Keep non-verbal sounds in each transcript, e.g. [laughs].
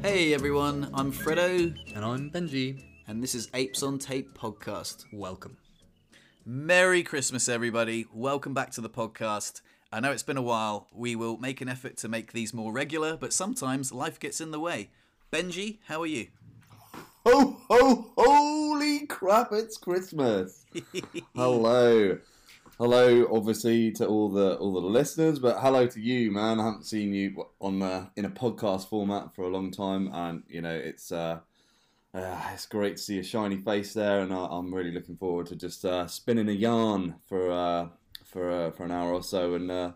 Hey everyone, I'm Freddo, And I'm Benji. and this is Apes on Tape podcast. Welcome. Merry Christmas, everybody. Welcome back to the podcast. I know it's been a while. We will make an effort to make these more regular, but sometimes life gets in the way. Benji, how are you? Ho ho holy crap! It's Christmas. [laughs] hello, hello. Obviously to all the all the listeners, but hello to you, man. I haven't seen you on the in a podcast format for a long time, and you know it's uh, uh it's great to see a shiny face there, and I, I'm really looking forward to just uh, spinning a yarn for uh, for uh, for an hour or so and uh,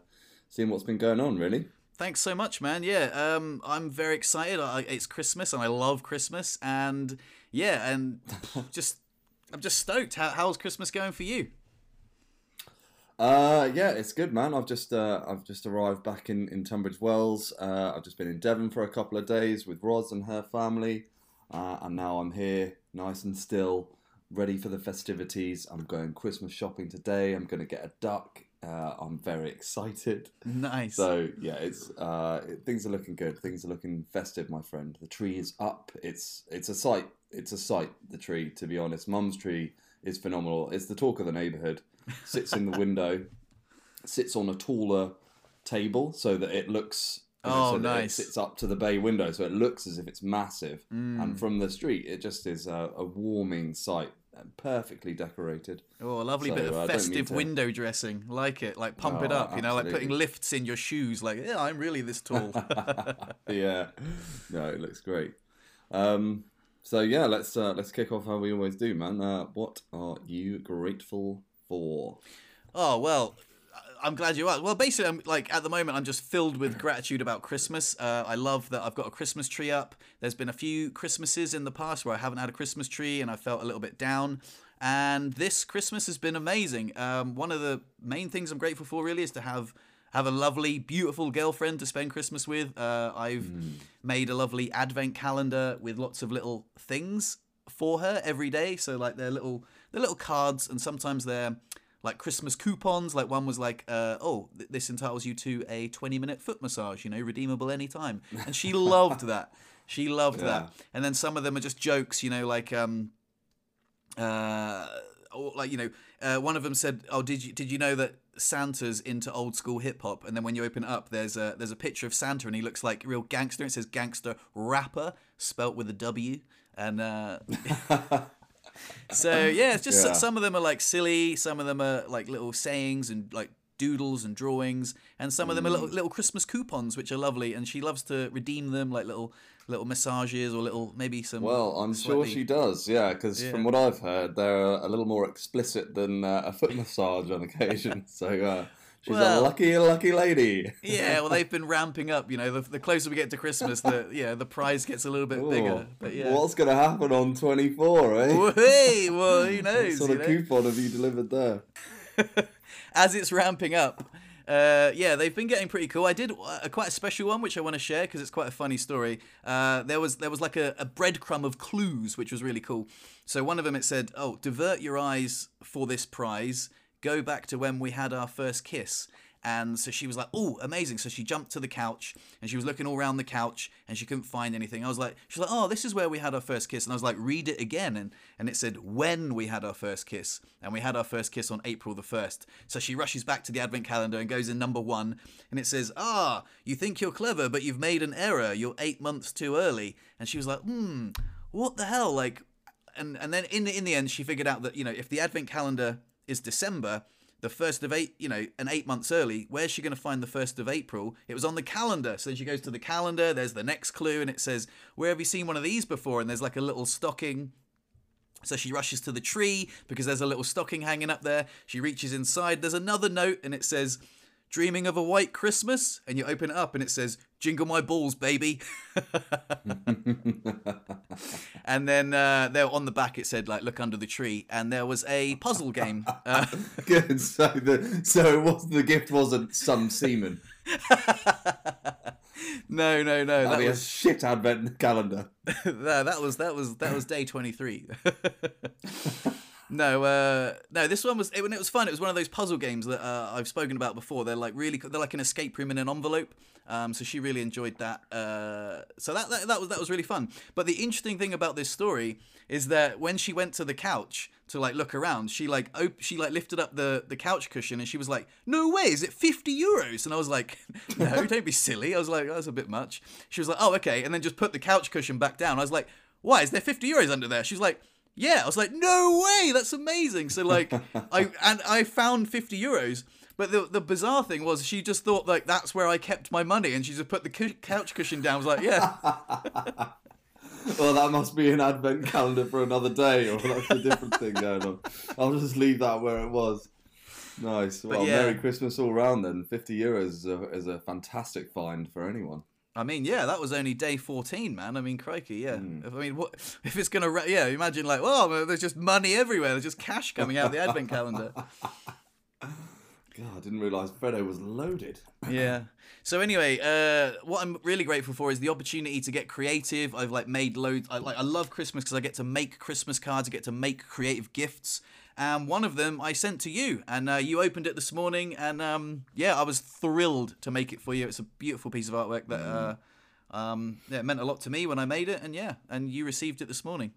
seeing what's been going on. Really. Thanks so much, man. Yeah, um, I'm very excited. I, it's Christmas, and I love Christmas, and yeah, and [laughs] just I'm just stoked. How, how's Christmas going for you? Uh, yeah, it's good, man. I've just uh, I've just arrived back in in Tunbridge Wells. Uh, I've just been in Devon for a couple of days with Roz and her family, uh, and now I'm here, nice and still, ready for the festivities. I'm going Christmas shopping today. I'm going to get a duck. Uh, I'm very excited. Nice. So yeah, it's uh, it, things are looking good. Things are looking festive, my friend. The tree is up. It's it's a sight. It's a sight. The tree, to be honest, Mum's tree is phenomenal. It's the talk of the neighbourhood. Sits in the window. Sits on a taller table so that it looks. Oh, so nice. It sits up to the bay window, so it looks as if it's massive. Mm. And from the street, it just is a, a warming sight, perfectly decorated. Oh, a lovely So, bit uh, of I festive to- window dressing. Like it. Like pump it Oh, up, you know, like putting lifts in your shoes. Like, yeah, I'm really this tall. [laughs] yeah, no, it looks great. Um, so yeah, let's uh, let's kick off how we always do, man. Uh, what are you grateful for? oh, well, I'm glad you asked. Well, basically, I'm like at the moment, I'm just filled with gratitude about Christmas. Uh, I love that I've got a Christmas tree up. There's been a few Christmases in the past where I haven't had a Christmas tree and I felt a little bit down. And this Christmas has been amazing. Um, one of the main things I'm grateful for really is to have have a lovely, beautiful girlfriend to spend Christmas with. Uh, I've made a lovely advent calendar with lots of little things for her every day. So like they're little they're little cards, and sometimes they're like Christmas coupons. Like one was like, uh, "Oh, th- this entitles you to a twenty-minute foot massage. You know, redeemable anytime." And she [laughs] loved that. She loved that. And then some of them are just jokes. You know, like um, uh, or like you know, uh, one of them said, "Oh, did you did you know that Santa's into old school hip hop?" And then when you open it up, there's a there's a picture of Santa, and he looks like a real gangster. It says gangster rapper, spelt with a W, and. Uh, [laughs] [laughs] so yeah, it's just Yeah. some of them are like silly, some of them are like little sayings and like doodles and drawings, and some of them are little, little Christmas coupons which are lovely, and she loves to redeem them like little little massages or little maybe some. Well, I'm sure she does. Yeah, because Yeah. from what I've heard, they're a little more explicit than uh, a foot massage on occasion. [laughs] so uh, she's Well- a lucky, lucky lady. Yeah, well, they've been ramping up. You know, the, the closer we get to Christmas, the [laughs] yeah, the prize gets a little bit bigger. Oh, But yeah, What's gonna happen on 24, eh? Well, hey, well, who [laughs] knows? What sort of know? coupon have you delivered there? [laughs] as it's ramping up. Uh, yeah, they've been getting pretty cool. I did a, quite a special one, which I want to share because it's quite a funny story. Uh, there was there was like a, a breadcrumb of clues, which was really cool. So one of them it said, "Oh, divert your eyes for this prize. Go back to when we had our first kiss." And so she was like, "Oh, amazing!" So she jumped to the couch and she was looking all around the couch and she couldn't find anything. I was like, "She's like, oh, this is where we had our first kiss." And I was like, "Read it again." And and it said, "When we had our first kiss." And we had our first kiss on April the first. So she rushes back to the advent calendar and goes in number one, and it says, "Ah, you think you're clever, but you've made an error. You're eight months too early." And she was like, "Hmm, what the hell?" Like, and and then in the, in the end, she figured out that you know if the advent calendar is December, the first of eight, you know, and eight months early, where's she going to find the first of April? It was on the calendar. So then she goes to the calendar. There's the next clue, and it says, "Where have you seen one of these before?" And there's like a little stocking. So she rushes to the tree because there's a little stocking hanging up there. She reaches inside. There's another note, and it says, "Dreaming of a white Christmas." And you open it up, and it says, "Jingle my balls, baby." [laughs] and then uh, there on the back it said like look under the tree and there was a puzzle game uh, [laughs] Good. So the so it was the gift wasn't some semen. [laughs] no no no That'd that be a shit advent calendar. that, that was that was that was day 23 No, uh, no. This one was it, it was fun. It was one of those puzzle games that uh, I've spoken about before. They're like really, they're like an escape room in an envelope. Um, so she really enjoyed that. Uh, so that, that that was that was really fun. But the interesting thing about this story is that when she went to the couch to like look around, she like op- she like lifted up the the couch cushion and she was like, "No way, is it fifty euros?" And I was like, [laughs] "No, [laughs] don't be silly." I was like, "That's a bit much." She was like, "Oh, okay," and then just put the couch cushion back down. I was like, "Why is there fifty euros under there?" She's like. Yeah, I was like, no way, that's amazing. So like, [laughs] I and I found fifty euros, but the the bizarre thing was she just thought like that's where I kept my money, and she just put the cu- couch cushion down. I was like, yeah, [laughs] well, that must be an advent calendar for another day, or that's a different thing going on. I'll just leave that where it was. Nice. Well, yeah. Merry Christmas all round then. 50 euros is a, is a fantastic find for anyone. I mean, yeah, that was only day fourteen, man. I mean, crikey, yeah. If, I mean, what [laughs] if it's gonna? Ra- yeah, imagine like, well, there's just money everywhere. There's just cash coming out of the advent [laughs] calendar. God, I didn't realise Freddo was loaded. yeah. So anyway, uh, what I'm really grateful for is the opportunity to get creative. I've like made loads. I like I love Christmas because I get to make Christmas cards. I get to make creative gifts. And one of them I sent to you, and uh, you opened it this morning, and um, yeah, I was thrilled to make it for you. It's a beautiful piece of artwork that uh, um, yeah, it meant a lot to me when I made it, and yeah, and you received it this morning.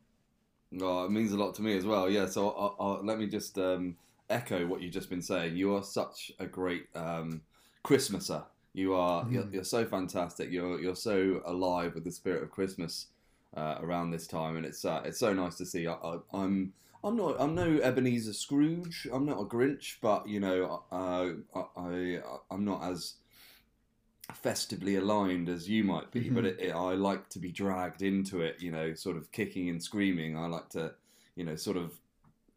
Oh, it means a lot to me as well. Yeah, so I'll, I'll, let me just um, echo what you've just been saying. You are such a great um, Christmaser. You are you're, you're so fantastic. You're you're so alive with the spirit of Christmas uh, around this time, and it's uh, it's so nice to see. I, I, I'm I'm not I'm no Ebenezer Scrooge. I'm not a Grinch, but you know uh, I, I I'm not as festively aligned as you might be. But it, it, I like to be dragged into it. You know, sort of kicking and screaming. I like to you know sort of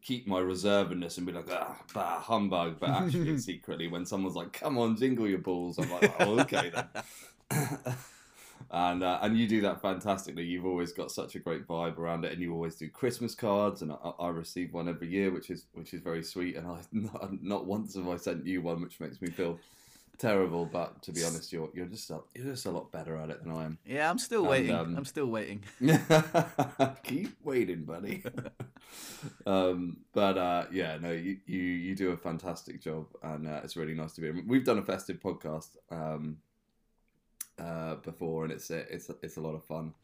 keep my reservedness and be like, ah, bah, humbug. But actually, [laughs] secretly, when someone's like, come on, jingle your balls, I'm like, oh, okay then. [laughs] and uh, and you do that fantastically. You've always got such a great vibe around it, and you always do Christmas cards, and I, I receive one every year, which is which is very sweet. And I [laughs] not, not once have I sent you one, which makes me feel terrible. But to be honest, you're you're just a, you're just a lot better at it than I am. Yeah, I'm still And, waiting. um, I'm still waiting. [laughs] Keep waiting, buddy. [laughs] um, but uh, yeah, no, you, you you do a fantastic job, and uh, it's really nice to be. We've done a festive podcast um, uh, before, and it's it's it's a lot of fun,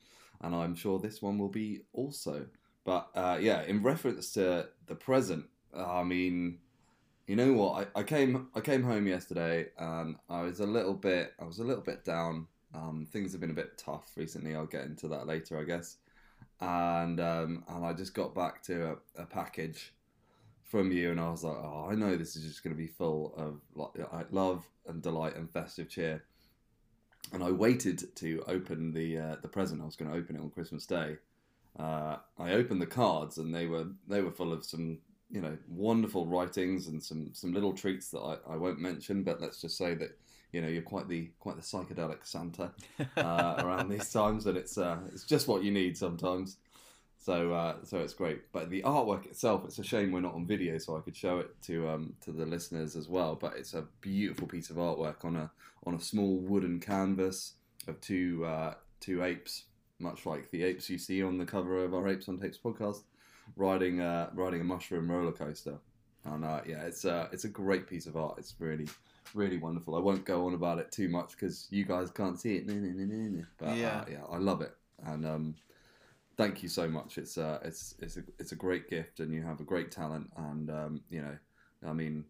and I'm sure this one will be also. But uh, yeah, in reference to the present, I mean, you know what? I, I came I came home yesterday, and I was a little bit I was a little bit down. Um, things have been a bit tough recently. I'll get into that later, I guess. And um, and I just got back to a, a package from you, and I was like, oh, I know this is just going to be full of like love and delight and festive cheer. And I waited to open the uh, the present. I was going to open it on Christmas Day. Uh, I opened the cards, and they were they were full of some you know wonderful writings and some some little treats that I, I won't mention. But let's just say that you know you're quite the quite the psychedelic Santa uh, around [laughs] these times, and it's uh, it's just what you need sometimes. So uh, so it's great. But the artwork itself, it's a shame we're not on video, so I could show it to um, to the listeners as well. But it's a beautiful piece of artwork on a on a small wooden canvas of two uh, two apes, much like the apes you see on the cover of our Apes on Tapes podcast, riding uh, riding a mushroom roller coaster. And uh, yeah, it's uh, it's a great piece of art. It's really really wonderful. I won't go on about it too much because you guys can't see it. But Yeah. uh, yeah, I love it, and um, thank you so much. It's uh, it's it's a it's a great gift, and you have a great talent, and um, you know, I mean,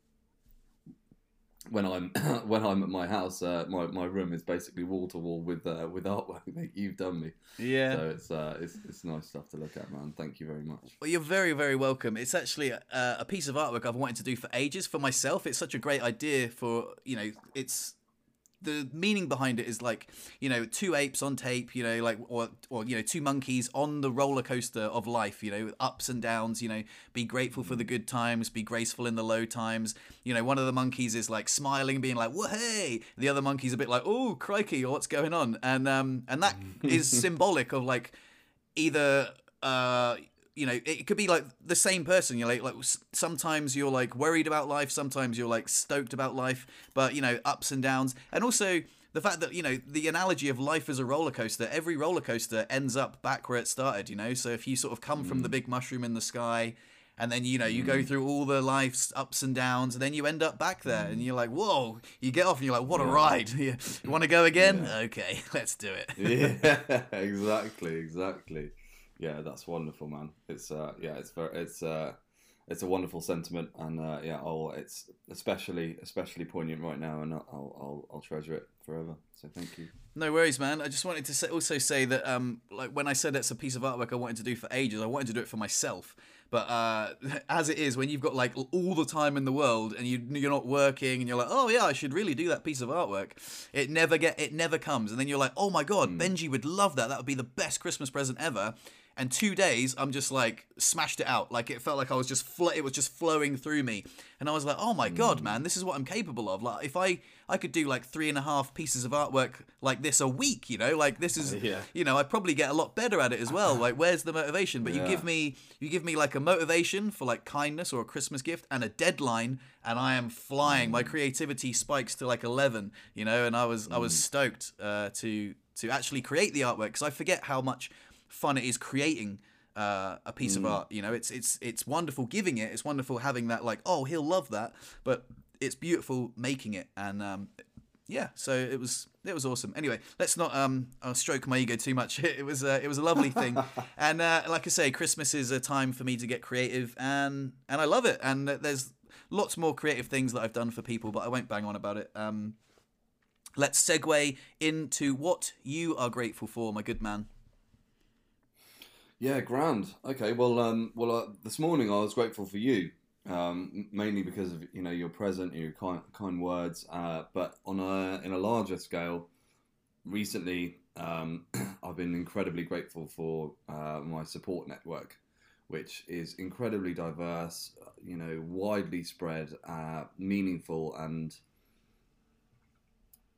when I'm [coughs] when I'm at my house, uh, my my room is basically wall to wall with uh, with artwork [laughs] that you've done me. Yeah. So it's uh, it's it's nice stuff to look at, man. Thank you very much. Well, you're very, very welcome. It's actually a, a piece of artwork I've wanted to do for ages for myself. It's such a great idea for, you know, it's the meaning behind it is like, you know, two apes on tape, you know, like, or, or, you know, two monkeys on the roller coaster of life, you know, ups and downs, you know, be grateful for the good times, be graceful in the low times. You know, one of the monkeys is like smiling, being like, "Whoa, hey!" The other monkey's a bit like, "Oh, crikey, what's going on?" And um, and that is [laughs] symbolic of like either uh you know it could be like the same person you're like like sometimes you're like worried about life sometimes you're like stoked about life but you know ups and downs and also the fact that you know the analogy of life as a roller coaster every roller coaster ends up back where it started you know so if you sort of come from the big mushroom in the sky and then you know you go Mm. through all the life's ups and downs, and then you end up back there, and you're like, whoa! You get off, and you're like, what a Yeah. ride! [laughs] you want to go again? Yeah. Okay, [laughs] let's do it. yeah, [laughs] exactly, exactly. Yeah, that's wonderful, man. It's uh, yeah, it's very, it's uh, it's a wonderful sentiment, and uh, yeah, I'll, it's especially especially poignant right now, and I'll, I'll I'll treasure it forever. So thank you. No worries, man. I just wanted to say, also say that, um, like when I said it's a piece of artwork I wanted to do for ages, I wanted to do it for myself. But uh, [laughs] as it is, when you've got like all the time in the world and you you're not working and you're like, oh yeah, I should really do that piece of artwork, it never get it never comes. And then you're like, oh my god, Benji would love that. That would be the best Christmas present ever. And two days, I'm just like smashed it out. Like it felt like I was just fl- it was just flowing through me, and I was like, oh my god, hmm. man, this is what I'm capable of. Like if I I could do like three and a half pieces of artwork like this a week, you know, like this is [laughs] Yeah. you know, I'd probably get a lot better at it as well. Like, where's the motivation? But you give me, you give me like a motivation for like kindness or a Christmas gift and a deadline, and I am flying. My hmm. creativity spikes to like eleven, you know, and I was, I was hmm. stoked uh, to to actually create the artwork because I forget how much fun it is creating. Uh, a piece of art, you know, it's it's it's wonderful giving it. It's wonderful having that, like, oh, he'll love that. But it's beautiful making it, and um, yeah, so it was it was awesome. Anyway, let's not um I'll stroke my ego too much. [laughs] It was uh, it was a lovely thing, [laughs] and uh, like I say, Christmas is a time for me to get creative, and and I love it. And there's lots more creative things that I've done for people, but I won't bang on about it. Um, let's segue into what you are grateful for, my good man. Yeah, grand. Okay, well, um, well, uh, this morning I was grateful for you, um, mainly because of you know your present, and your kind, kind words. Uh, but on a in a larger scale, recently um, [clears throat] I've been incredibly grateful for uh, my support network, which is incredibly diverse, uh, you know, widely spread, uh, meaningful, and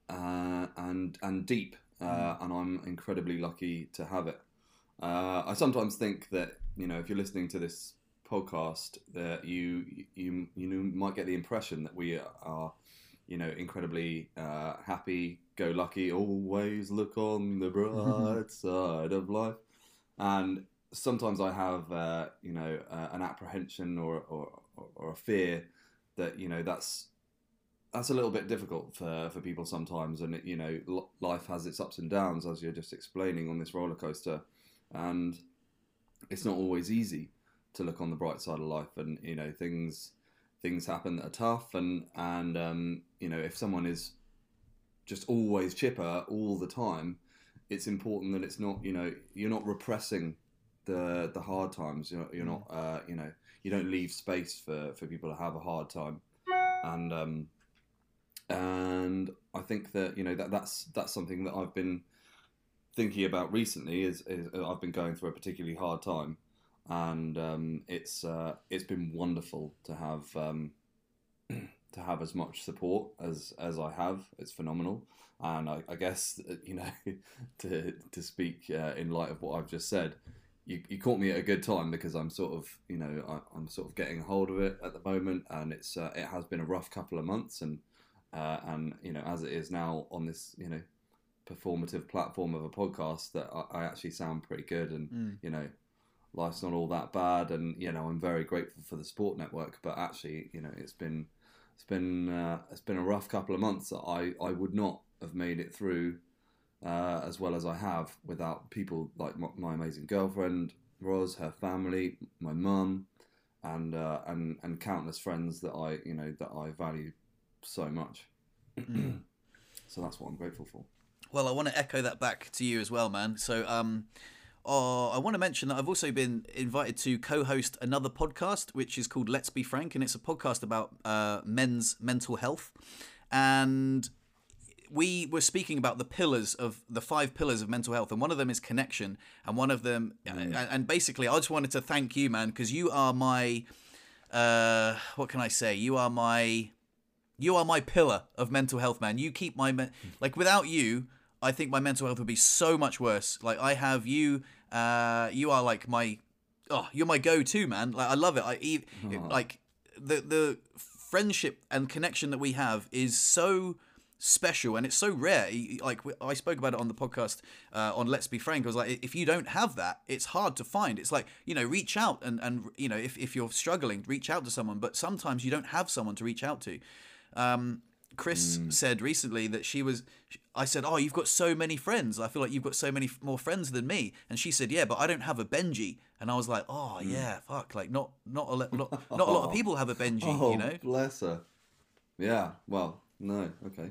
uh, and and deep. Uh, and I'm incredibly lucky to have it. Uh, I sometimes think that you know if you're listening to this podcast that you you you might get the impression that we are you know incredibly uh, happy go lucky always look on the [laughs] bright side of life. And sometimes I have uh, you know uh, an apprehension or, or or a fear that you know that's that's a little bit difficult for, for people sometimes. And it, you know life has its ups and downs as you're just explaining on this roller coaster and it's not always easy to look on the bright side of life and you know things things happen that are tough and and um, you know if someone is just always chipper all the time it's important that it's not you know you're not repressing the the hard times. You're, you're not uh, you know you don't leave space for for people to have a hard time. And um and I think that you know that that's that's something that I've been thinking about recently is, is I've been going through a particularly hard time, and um, it's uh, it's been wonderful to have um, [clears throat] to have as much support as as I have. It's phenomenal, and I, I guess [laughs] you know to to speak uh, in light of what I've just said. You, you caught me at a good time because I'm sort of you know I, I'm sort of getting a hold of it at the moment and it's uh, it has been a rough couple of months and uh, and you know as it is now on this you know performative platform of a podcast that I, I actually sound pretty good and Mm. you know life's not all that bad and you know I'm very grateful for the sport network. But actually you know it's been it's been uh, it's been a rough couple of months that I, I would not have made it through uh, as well as I have without people like my, my amazing girlfriend Roz her family my mum and uh, and and countless friends that I you know that I value so much. [clears throat] So that's what I'm grateful for Well, I want to echo that back to you as well, man. So, um, uh, I want to mention that I've also been invited to co-host another podcast, which is called Let's Be Frank, and it's a podcast about uh, men's mental health. And we were speaking about the pillars of the five pillars of mental health, and one of them is connection, and one of them, and, and basically, I just wanted to thank you, man, because you are my, uh, what can I say? You are my you are my pillar of mental health, man. You keep my me- like without you, I think my mental health would be so much worse. Like I have you, uh, you are like my, oh, you're my go-to, man. Like I love it. I e- it- like the the friendship and connection that we have is so special and it's so rare. Like I spoke about it on the podcast uh, on Let's Be Frank. I was like, if you don't have that, it's hard to find. It's like you know, reach out and and you know, if if you're struggling, reach out to someone. But sometimes you don't have someone to reach out to. Um, Chris said recently that she was. I said, "Oh, you've got so many friends. I feel like you've got so many f- more friends than me." And she said, "Yeah, but I don't have a Benji." And I was like, "Oh, yeah, fuck. Like, not not a lot, not, [laughs] not a lot of people have a Benji, Oh, you know." bless her. Yeah. Well, no. Okay.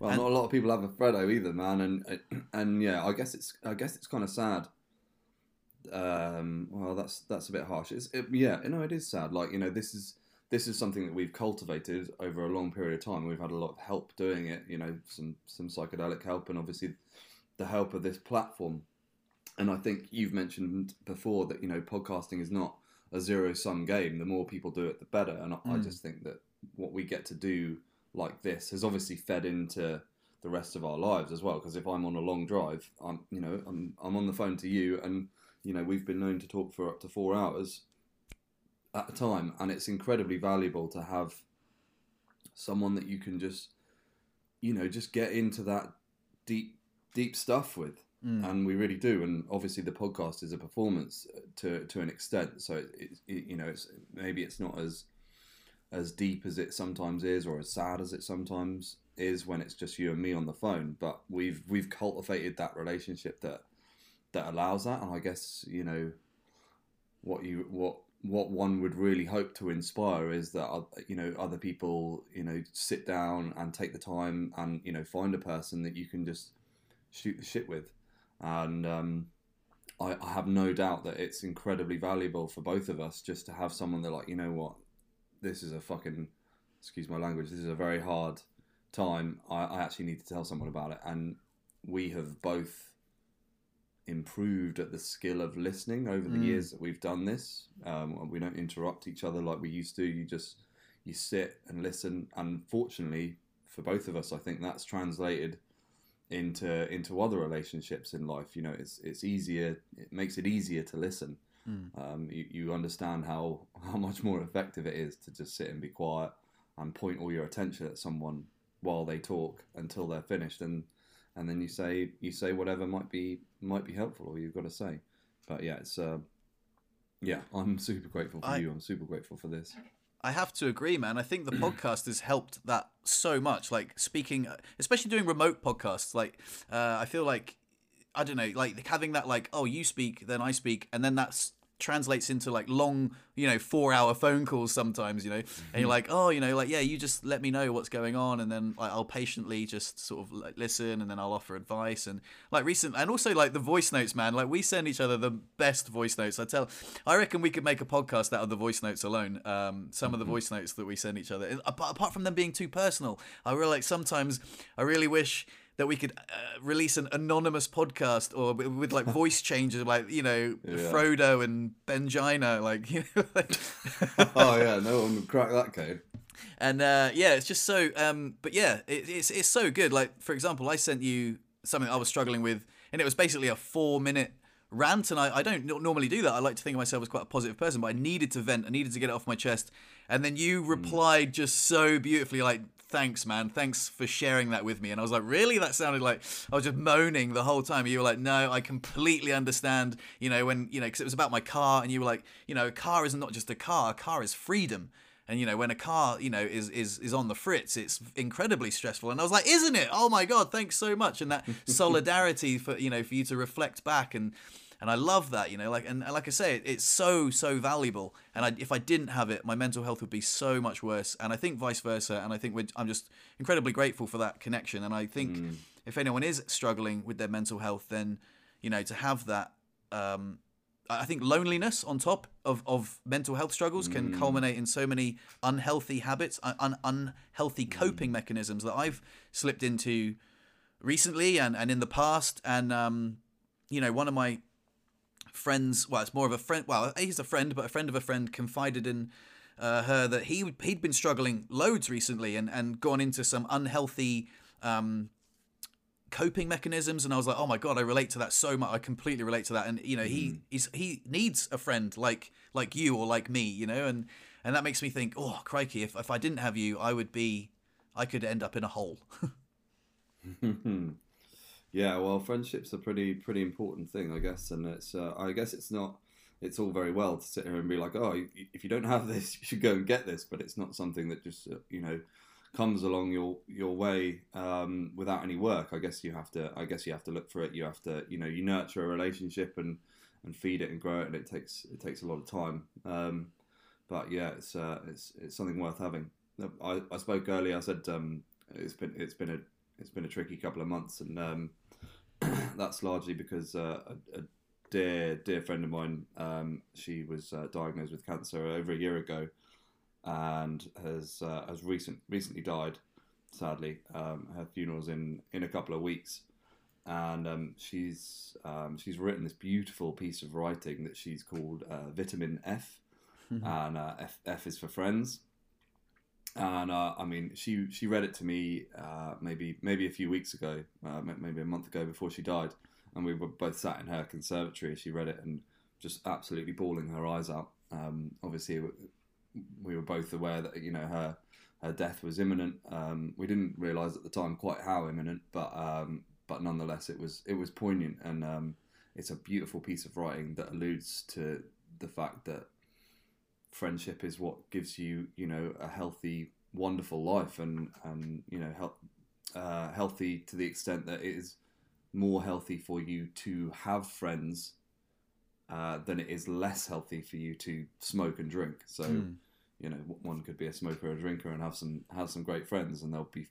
Well, And- not a lot of people have a Freddo either, man. And and yeah, I guess it's I guess it's kind of sad. Um. Well, that's that's a bit harsh. It's it, yeah. You know, it is sad. Like you know, this is this is something that we've cultivated over a long period of time. We've had a lot of help doing it. You know, some some psychedelic help, and obviously the help of this platform. And I think you've mentioned before that you know podcasting is not a zero sum game. The more people do it, the better. And I, I Mm. just think that what we get to do like this has obviously fed into the rest of our lives as well. Because if I'm on a long drive, I'm you know I'm I'm on the phone to you, and you know we've been known to talk for up to four hours at a time, and it's incredibly valuable to have someone that you can just you know just get into that deep deep stuff with Mm. and we really do and obviously the podcast is a performance uh, to to an extent so it, it, it you know it's maybe it's not as as deep as it sometimes is or as sad as it sometimes is when it's just you and me on the phone but we've we've cultivated that relationship that that allows that and i guess you know what you what what one would really hope to inspire is that uh, you know other people you know sit down and take the time and you know find a person that you can just shoot the shit with. And um, I, I have no doubt that it's incredibly valuable for both of us just to have someone that like you know what? This is a fucking excuse my language this is a very hard time. I, I actually need to tell someone about it. And we have both improved at the skill of listening over the Mm. years that we've done this. Um, we don't interrupt each other like we used to. You just you sit and listen. And fortunately for both of us i think that's translated into into other relationships in life. You know it's it's easier it makes it easier to listen. Mm. um, you, you understand how how much more effective it is to just sit and be quiet and point all your attention at someone while they talk until they're finished. And and then you say you say whatever might be might be helpful or you've got to say but yeah it's uh yeah i'm super grateful for I- you i'm super grateful for this I have to agree, man. I think the podcast has helped that so much. Like speaking, especially doing remote podcasts. Like uh, I feel like I don't know, like having that like oh you speak, then I speak, and then that's translates into like long, you know, four hour phone calls sometimes, you know, and Mm-hmm. you're like, oh, you know, like, yeah, you just let me know what's going on. And then like, I'll patiently just sort of like listen and then I'll offer advice. And like recent, and also like the voice notes, man, like we send each other the best voice notes. I tell, I reckon we could make a podcast out of the voice notes alone. Um, some of the voice notes that we send each other, apart, apart from them being too personal, I really like sometimes I really wish that we could uh, release an anonymous podcast or with, with like [laughs] voice changes, like you know Yeah. Frodo and Benjina, like [laughs] you know, like, [laughs] oh yeah no one would crack that code and uh, yeah, it's just so. Um, but yeah, it, it's it's so good. Like for example, I sent you something I was struggling with, and it was basically a four minute rant. And I, I don't normally do that. I like to think of myself as quite a positive person, but I needed to vent. I needed to get it off my chest. And then you replied just so beautifully, like. Thanks, man. Thanks for sharing that with me. And I was like, really? That sounded like I was just moaning the whole time. You were like, no, I completely understand. You know, when, you know, because it was about my car, and you were like, you know, a car is not just a car, a car is freedom. And you know, when a car, you know, is is is on the fritz, it's incredibly stressful. And I was like, isn't it? Oh my god, thanks so much. And that [laughs] solidarity for you know for you to reflect back and and I love that, you know, like and, and like I say, it's so so valuable. And I, if I didn't have it, my mental health would be so much worse. And I think vice versa. And I think we're, I'm just incredibly grateful for that connection. And I think if anyone is struggling with their mental health, then you know to have that. Um, I think loneliness on top of, of mental health struggles can culminate in so many unhealthy habits, un- un- unhealthy coping mechanisms that I've slipped into recently and, and in the past. And, um, you know, one of my friends, well, it's more of a friend, well, he's a friend, but a friend of a friend confided in uh, her that he, he'd been struggling loads recently and, and gone into some unhealthy um, coping mechanisms and I was like, oh my god, I relate to that so much. I completely relate to that. And you know, he he's, he needs a friend like like you or like me, you know, and and that makes me think, oh crikey, if if I didn't have you, I would be, I could end up in a hole. [laughs] [laughs] yeah, well, friendship's a pretty pretty important thing, I guess, and it's uh, I guess it's not. It's all very well to sit here and be like, oh, if you don't have [laughs] this, you should go and get this, but it's not something that just uh, you know comes along your your way um, without any work. I guess you have to. I guess you have to look for it. You have to. You know, you nurture a relationship and and feed it and grow it, and it takes it takes a lot of time. Um, but yeah, it's uh, it's it's something worth having. I, I spoke earlier. I said um, it's been it's been a it's been a tricky couple of months, and um, [clears throat] that's largely because uh, a, a, dear dear friend of mine, um, she was uh, diagnosed with cancer over a year ago, and has uh, has recent recently died. Sadly, um, her funeral's in in a couple of weeks, and um, she's um, she's written this beautiful piece of writing that she's called uh, Vitamin F, mm-hmm. and uh, F, F is for friends and uh, I mean, she she read it to me uh, maybe maybe a few weeks ago, uh, maybe a month ago before she died, and we were both sat in her conservatory. She read it and just absolutely bawling her eyes out. Um, obviously, we were both aware that you know her her death was imminent. Um, we didn't realise at the time quite how imminent, but um, but nonetheless, it was it was poignant, and um, it's a beautiful piece of writing that alludes to the fact that friendship is what gives you, you know, a healthy, wonderful life, and and you know, help, uh, healthy to the extent that it is more healthy for you to have friends uh, than it is less healthy for you to smoke and drink. So, mm. you know, one could be a smoker or a drinker and have some have some great friends, and they'll be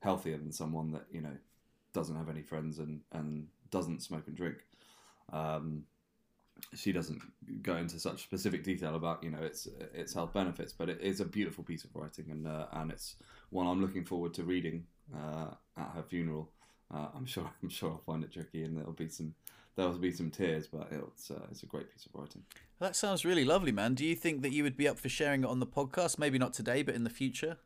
healthier than someone that you know doesn't have any friends and and doesn't smoke and drink. Um, she doesn't go into such specific detail about you know its its health benefits, but it is a beautiful piece of writing, and uh, and it's one I'm looking forward to reading uh, at her funeral. Uh, I'm sure [laughs] I'm sure I'll find it tricky, and there'll be some there'll be some tears, but it's uh, it's a great piece of writing. That sounds really lovely, man. Do you think that you would be up for sharing it on the podcast? Maybe not today, but in the future.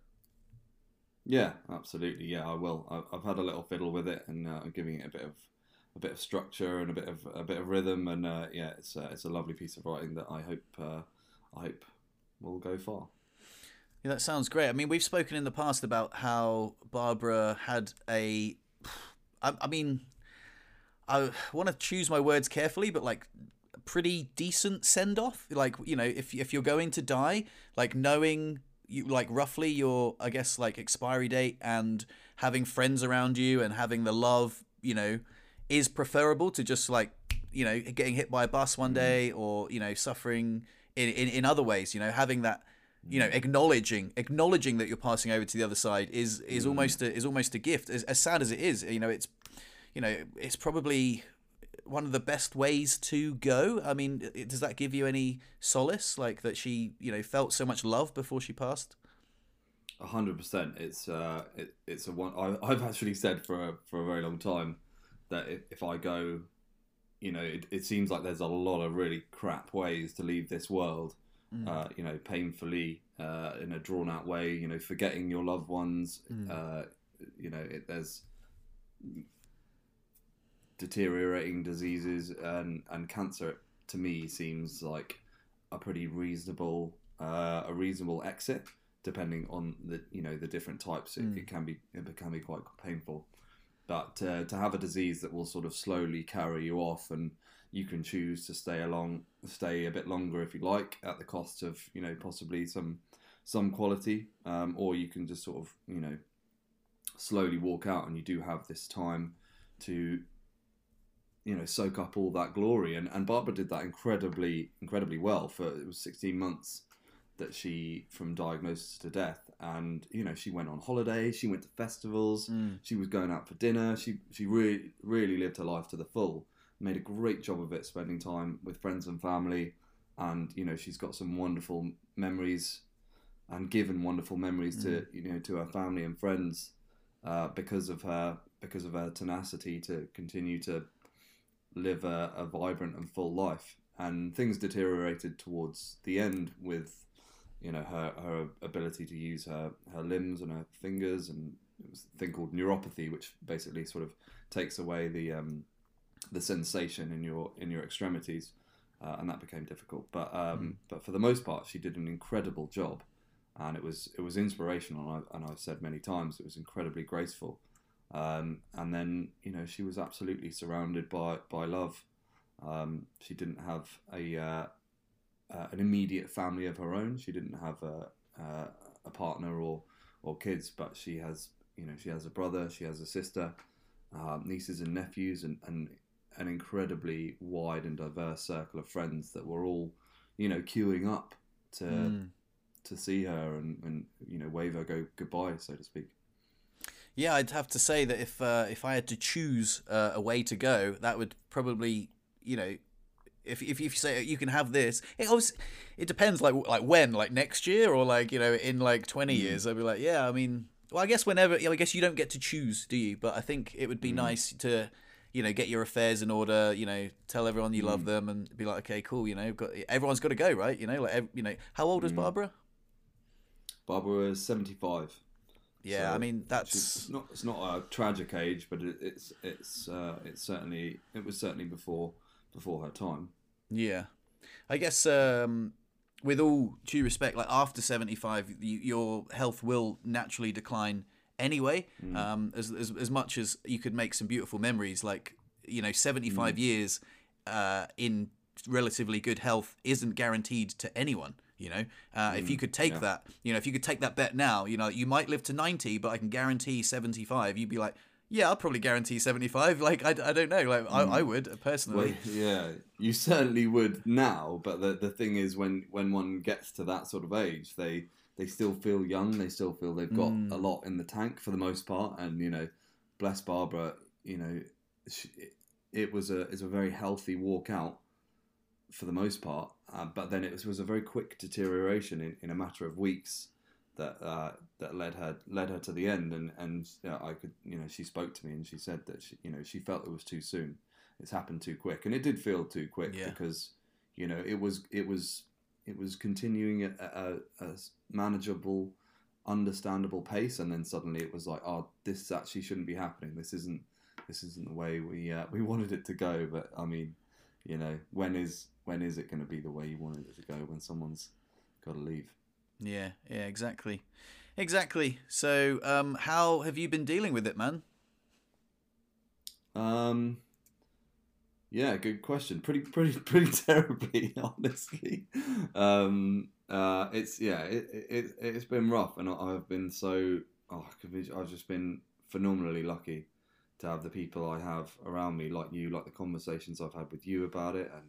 Yeah, absolutely. Yeah, I will. I've had a little fiddle with it, and uh, I'm giving it a bit of a bit of structure and a bit of a bit of rhythm, and uh, yeah, it's uh, it's a lovely piece of writing that I hope uh, I hope will go far. Yeah, that sounds great. I mean, we've spoken in the past about how Barbara had a, I, I mean, I want to choose my words carefully, but like a pretty decent send off. Like you know, if if you're going to die, like knowing you like roughly your I guess like expiry date and having friends around you and having the love, you know, is preferable to just like you know getting hit by a bus one mm. day or you know suffering in, in, in other ways you know having that you know mm. acknowledging acknowledging that you're passing over to the other side is is mm. almost a, is almost a gift as, as sad as it is you know it's you know it's probably one of the best ways to go i mean does that give you any solace like that she you know felt so much love before she passed a hundred percent it's uh it, it's a one I, i've actually said for a, for a very long time that if, I go, you know, it, it, seems like there's a lot of really crap ways to leave this world. Mm. Uh, you know, painfully uh, in a drawn out way. You know, forgetting your loved ones. Mm. Uh, you know, it, there's deteriorating diseases and and cancer. To me, seems like a pretty reasonable uh, a reasonable exit, depending on the you know the different types. It, mm. it can be it can be quite painful. But uh, to have a disease that will sort of slowly carry you off, and you can choose to stay along, stay a bit longer if you like, at the cost of you know possibly some some quality, um, or you can just sort of you know slowly walk out, and you do have this time to you know soak up all that glory. And and Barbara did that incredibly incredibly well for it was 16 months that she from diagnosis to death and you know she went on holiday she went to festivals mm. she was going out for dinner she she really really lived her life to the full made a great job of it spending time with friends and family and you know she's got some wonderful memories and given wonderful memories mm. to you know to her family and friends uh, because of her because of her tenacity to continue to live a, a vibrant and full life and things deteriorated towards the end with you know her her ability to use her her limbs and her fingers and it was a thing called neuropathy which basically sort of takes away the um, the sensation in your in your extremities uh, and that became difficult but um, mm. but for the most part she did an incredible job and it was it was inspirational and, I, and I've said many times it was incredibly graceful Um, and then you know she was absolutely surrounded by by love. Um, she didn't have a uh, uh, an immediate family of her own. She didn't have a uh, a partner or or kids, but she has you know she has a brother, she has a sister, um, nieces and nephews, and, and an incredibly wide and diverse circle of friends that were all you know queuing up to Mm. to see her and, and you know wave her go goodbye, so to speak. Yeah, I'd have to say that if uh, if I had to choose uh, a way to go, that would probably you know. If, if, if you say you can have this, it always, it depends like like when like next year or like you know in like twenty hmm. years I'd be like yeah I mean well I guess whenever yeah, I guess you don't get to choose do you? But I think it would be hmm. nice to you know get your affairs in order you know tell everyone you love hmm. them and be like okay cool you know got everyone's got to go right? You know like ev- you know how old is Barbara? Barbara is seventy five. yeah So I mean that's it's not it's not a tragic age, but it, it's it's uh, it's certainly it was certainly before before her time. Yeah, I guess um, with all due respect, like after seventy five, you, your health will naturally decline anyway. Um, as, as as much as you could make some beautiful memories, like you know, seventy five years uh, in relatively good health isn't guaranteed to anyone. You know, uh, if you could take yeah. that, you know, if you could take that bet now, you know, you might live to ninety, but I can guarantee seventy five. You'd be like. Yeah, I'll probably guarantee 75. Like, I, I don't know. Like, I, I mm. would uh, personally. Well, yeah, you certainly would now, but the the thing is, when when one gets to that sort of age, they they still feel young. They still feel they've got mm. a lot in the tank for the most part, and you know, bless Barbara, you know, she, it, it was a it's a very healthy walk out for the most part, uh, but then it was, was a very quick deterioration in, in a matter of weeks that uh, that led her led her to the end, and and yeah, I could you know she spoke to me and she said that she you know she felt it was too soon. It's happened too quick, and it did feel too quick Yeah. because you know it was it was it was continuing at a, a, a manageable, understandable pace, and then suddenly it was like, oh, this actually shouldn't be happening. This isn't this isn't the way we uh, we [laughs] wanted it to go. But I mean, you know, when is when is it going to be the way you wanted it to go when someone's got to leave? Yeah, yeah, exactly. Exactly. So, um, how have you been dealing with it, man? Um, yeah, good question. Pretty, pretty, [laughs] pretty terribly, [laughs] honestly. Um, uh, it's yeah, it, it it's been rough, and I've been so oh, I've just been phenomenally lucky to have the people I have around me, like you, like the conversations I've had with you about it, and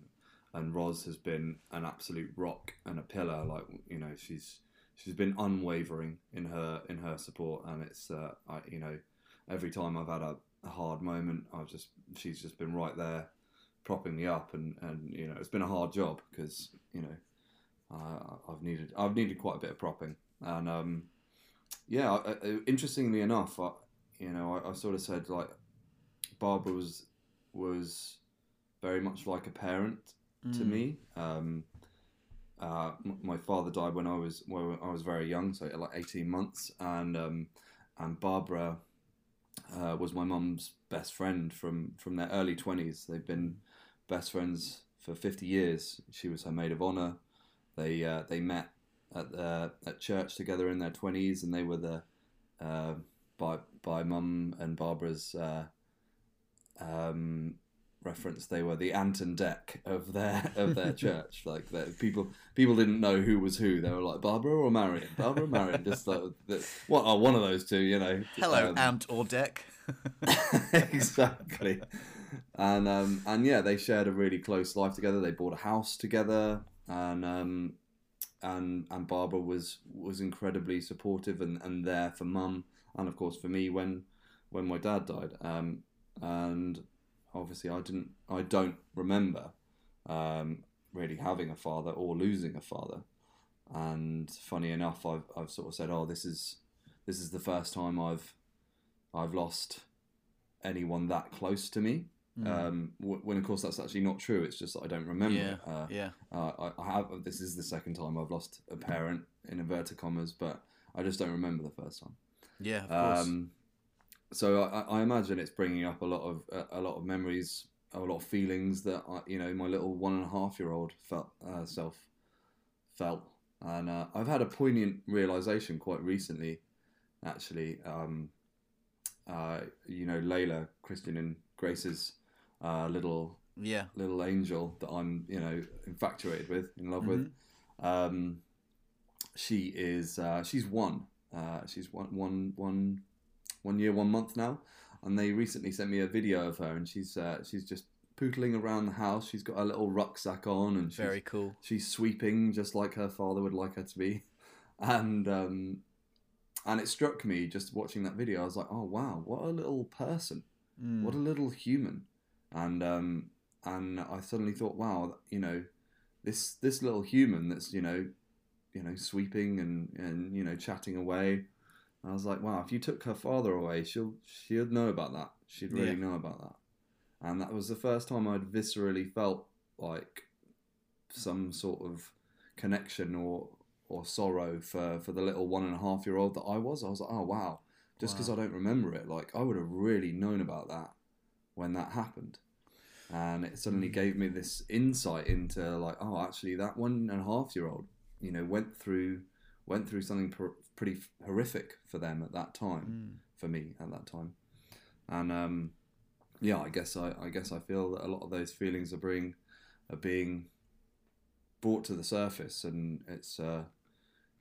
and Roz has been an absolute rock and a pillar. Like you know, she's she's been unwavering in her in her support, and it's uh, I, you know, every time I've had a, hard moment, I've just she's just been right there, propping me up, and and you know, it's been a hard job because you know, uh, I've needed I've needed quite a bit of propping, and um, yeah, I, I- interestingly enough, I, you know, I, I sort of said like Barbara was was very much like a parent to Mm. me. Um, uh, my father died when I was when I was very young, so like eighteen months, and um, and Barbara uh, was my mum's best friend from from their early twenties. They've been best friends for fifty years. She was her maid of honor. They uh, they met at the, at church together in their twenties, and they were the uh, by by mum and Barbara's uh, um, reference. They were the Ant and Dec of their of their [laughs] church. Like that, people people didn't know who was who. They were like Barbara or Marion, Barbara or Marion. [laughs] Just like the, what? Oh, one of those two. You know. Hello, Um, Ant or Deck. [laughs] exactly. And um, and yeah, they shared a really close life together. They bought a house together, and um, and and Barbara was was incredibly supportive and, and there for mum, and of course for me when when my dad died. Um, and obviously, I didn't, I don't remember um, really having a father or losing a father. And funny enough, I've I've sort of said, oh, this is this is the first time I've I've lost anyone that close to me. Mm. Um, wh- when of course that's actually not true. It's just I don't remember. yeah. Uh, yeah, uh, I, I have. This is the second time I've lost a parent in inverted commas, but I just don't remember the first time. yeah. Of course. So I, I imagine it's bringing up a lot of a, a lot of memories, a lot of feelings that I, you know my little one and a half year old felt uh, self felt, and uh, I've had a poignant realization quite recently, actually. Um, uh, you know, Layla, Christian and Grace's uh, little Yeah. little angel that I'm, you know, infatuated with, in love with. Mm-hmm. Um, she is, uh, she's one. Uh, she's one, one, one, one year, one month now, and they recently sent me a video of her, and she's, uh, she's just pootling around the house. She's got a little rucksack on, and she's, Very cool. she's sweeping just like her father would like her to be, [laughs] and um, and it struck me just watching that video. I was like, oh wow, what a little person Mm. what a little human and um and i suddenly thought wow you know this this little human that's you know you know sweeping and and you know chatting away i was like wow if you took her father away she'll she'd know about that she'd really Yeah. know about that and that was the first time i'd viscerally felt like some sort of connection or or sorrow for for the little one and a half year old that i was i was like oh wow just because Wow. I don't remember it, like I would have really known about that when that happened, and it suddenly Mm. gave me this insight into like, oh, actually, that one and a half year old, you know, went through went through something pr- pretty horrific for them at that time, Mm. for me at that time, and um, yeah, I guess I, I guess I feel that a lot of those feelings are being are being brought to the surface, and it's uh,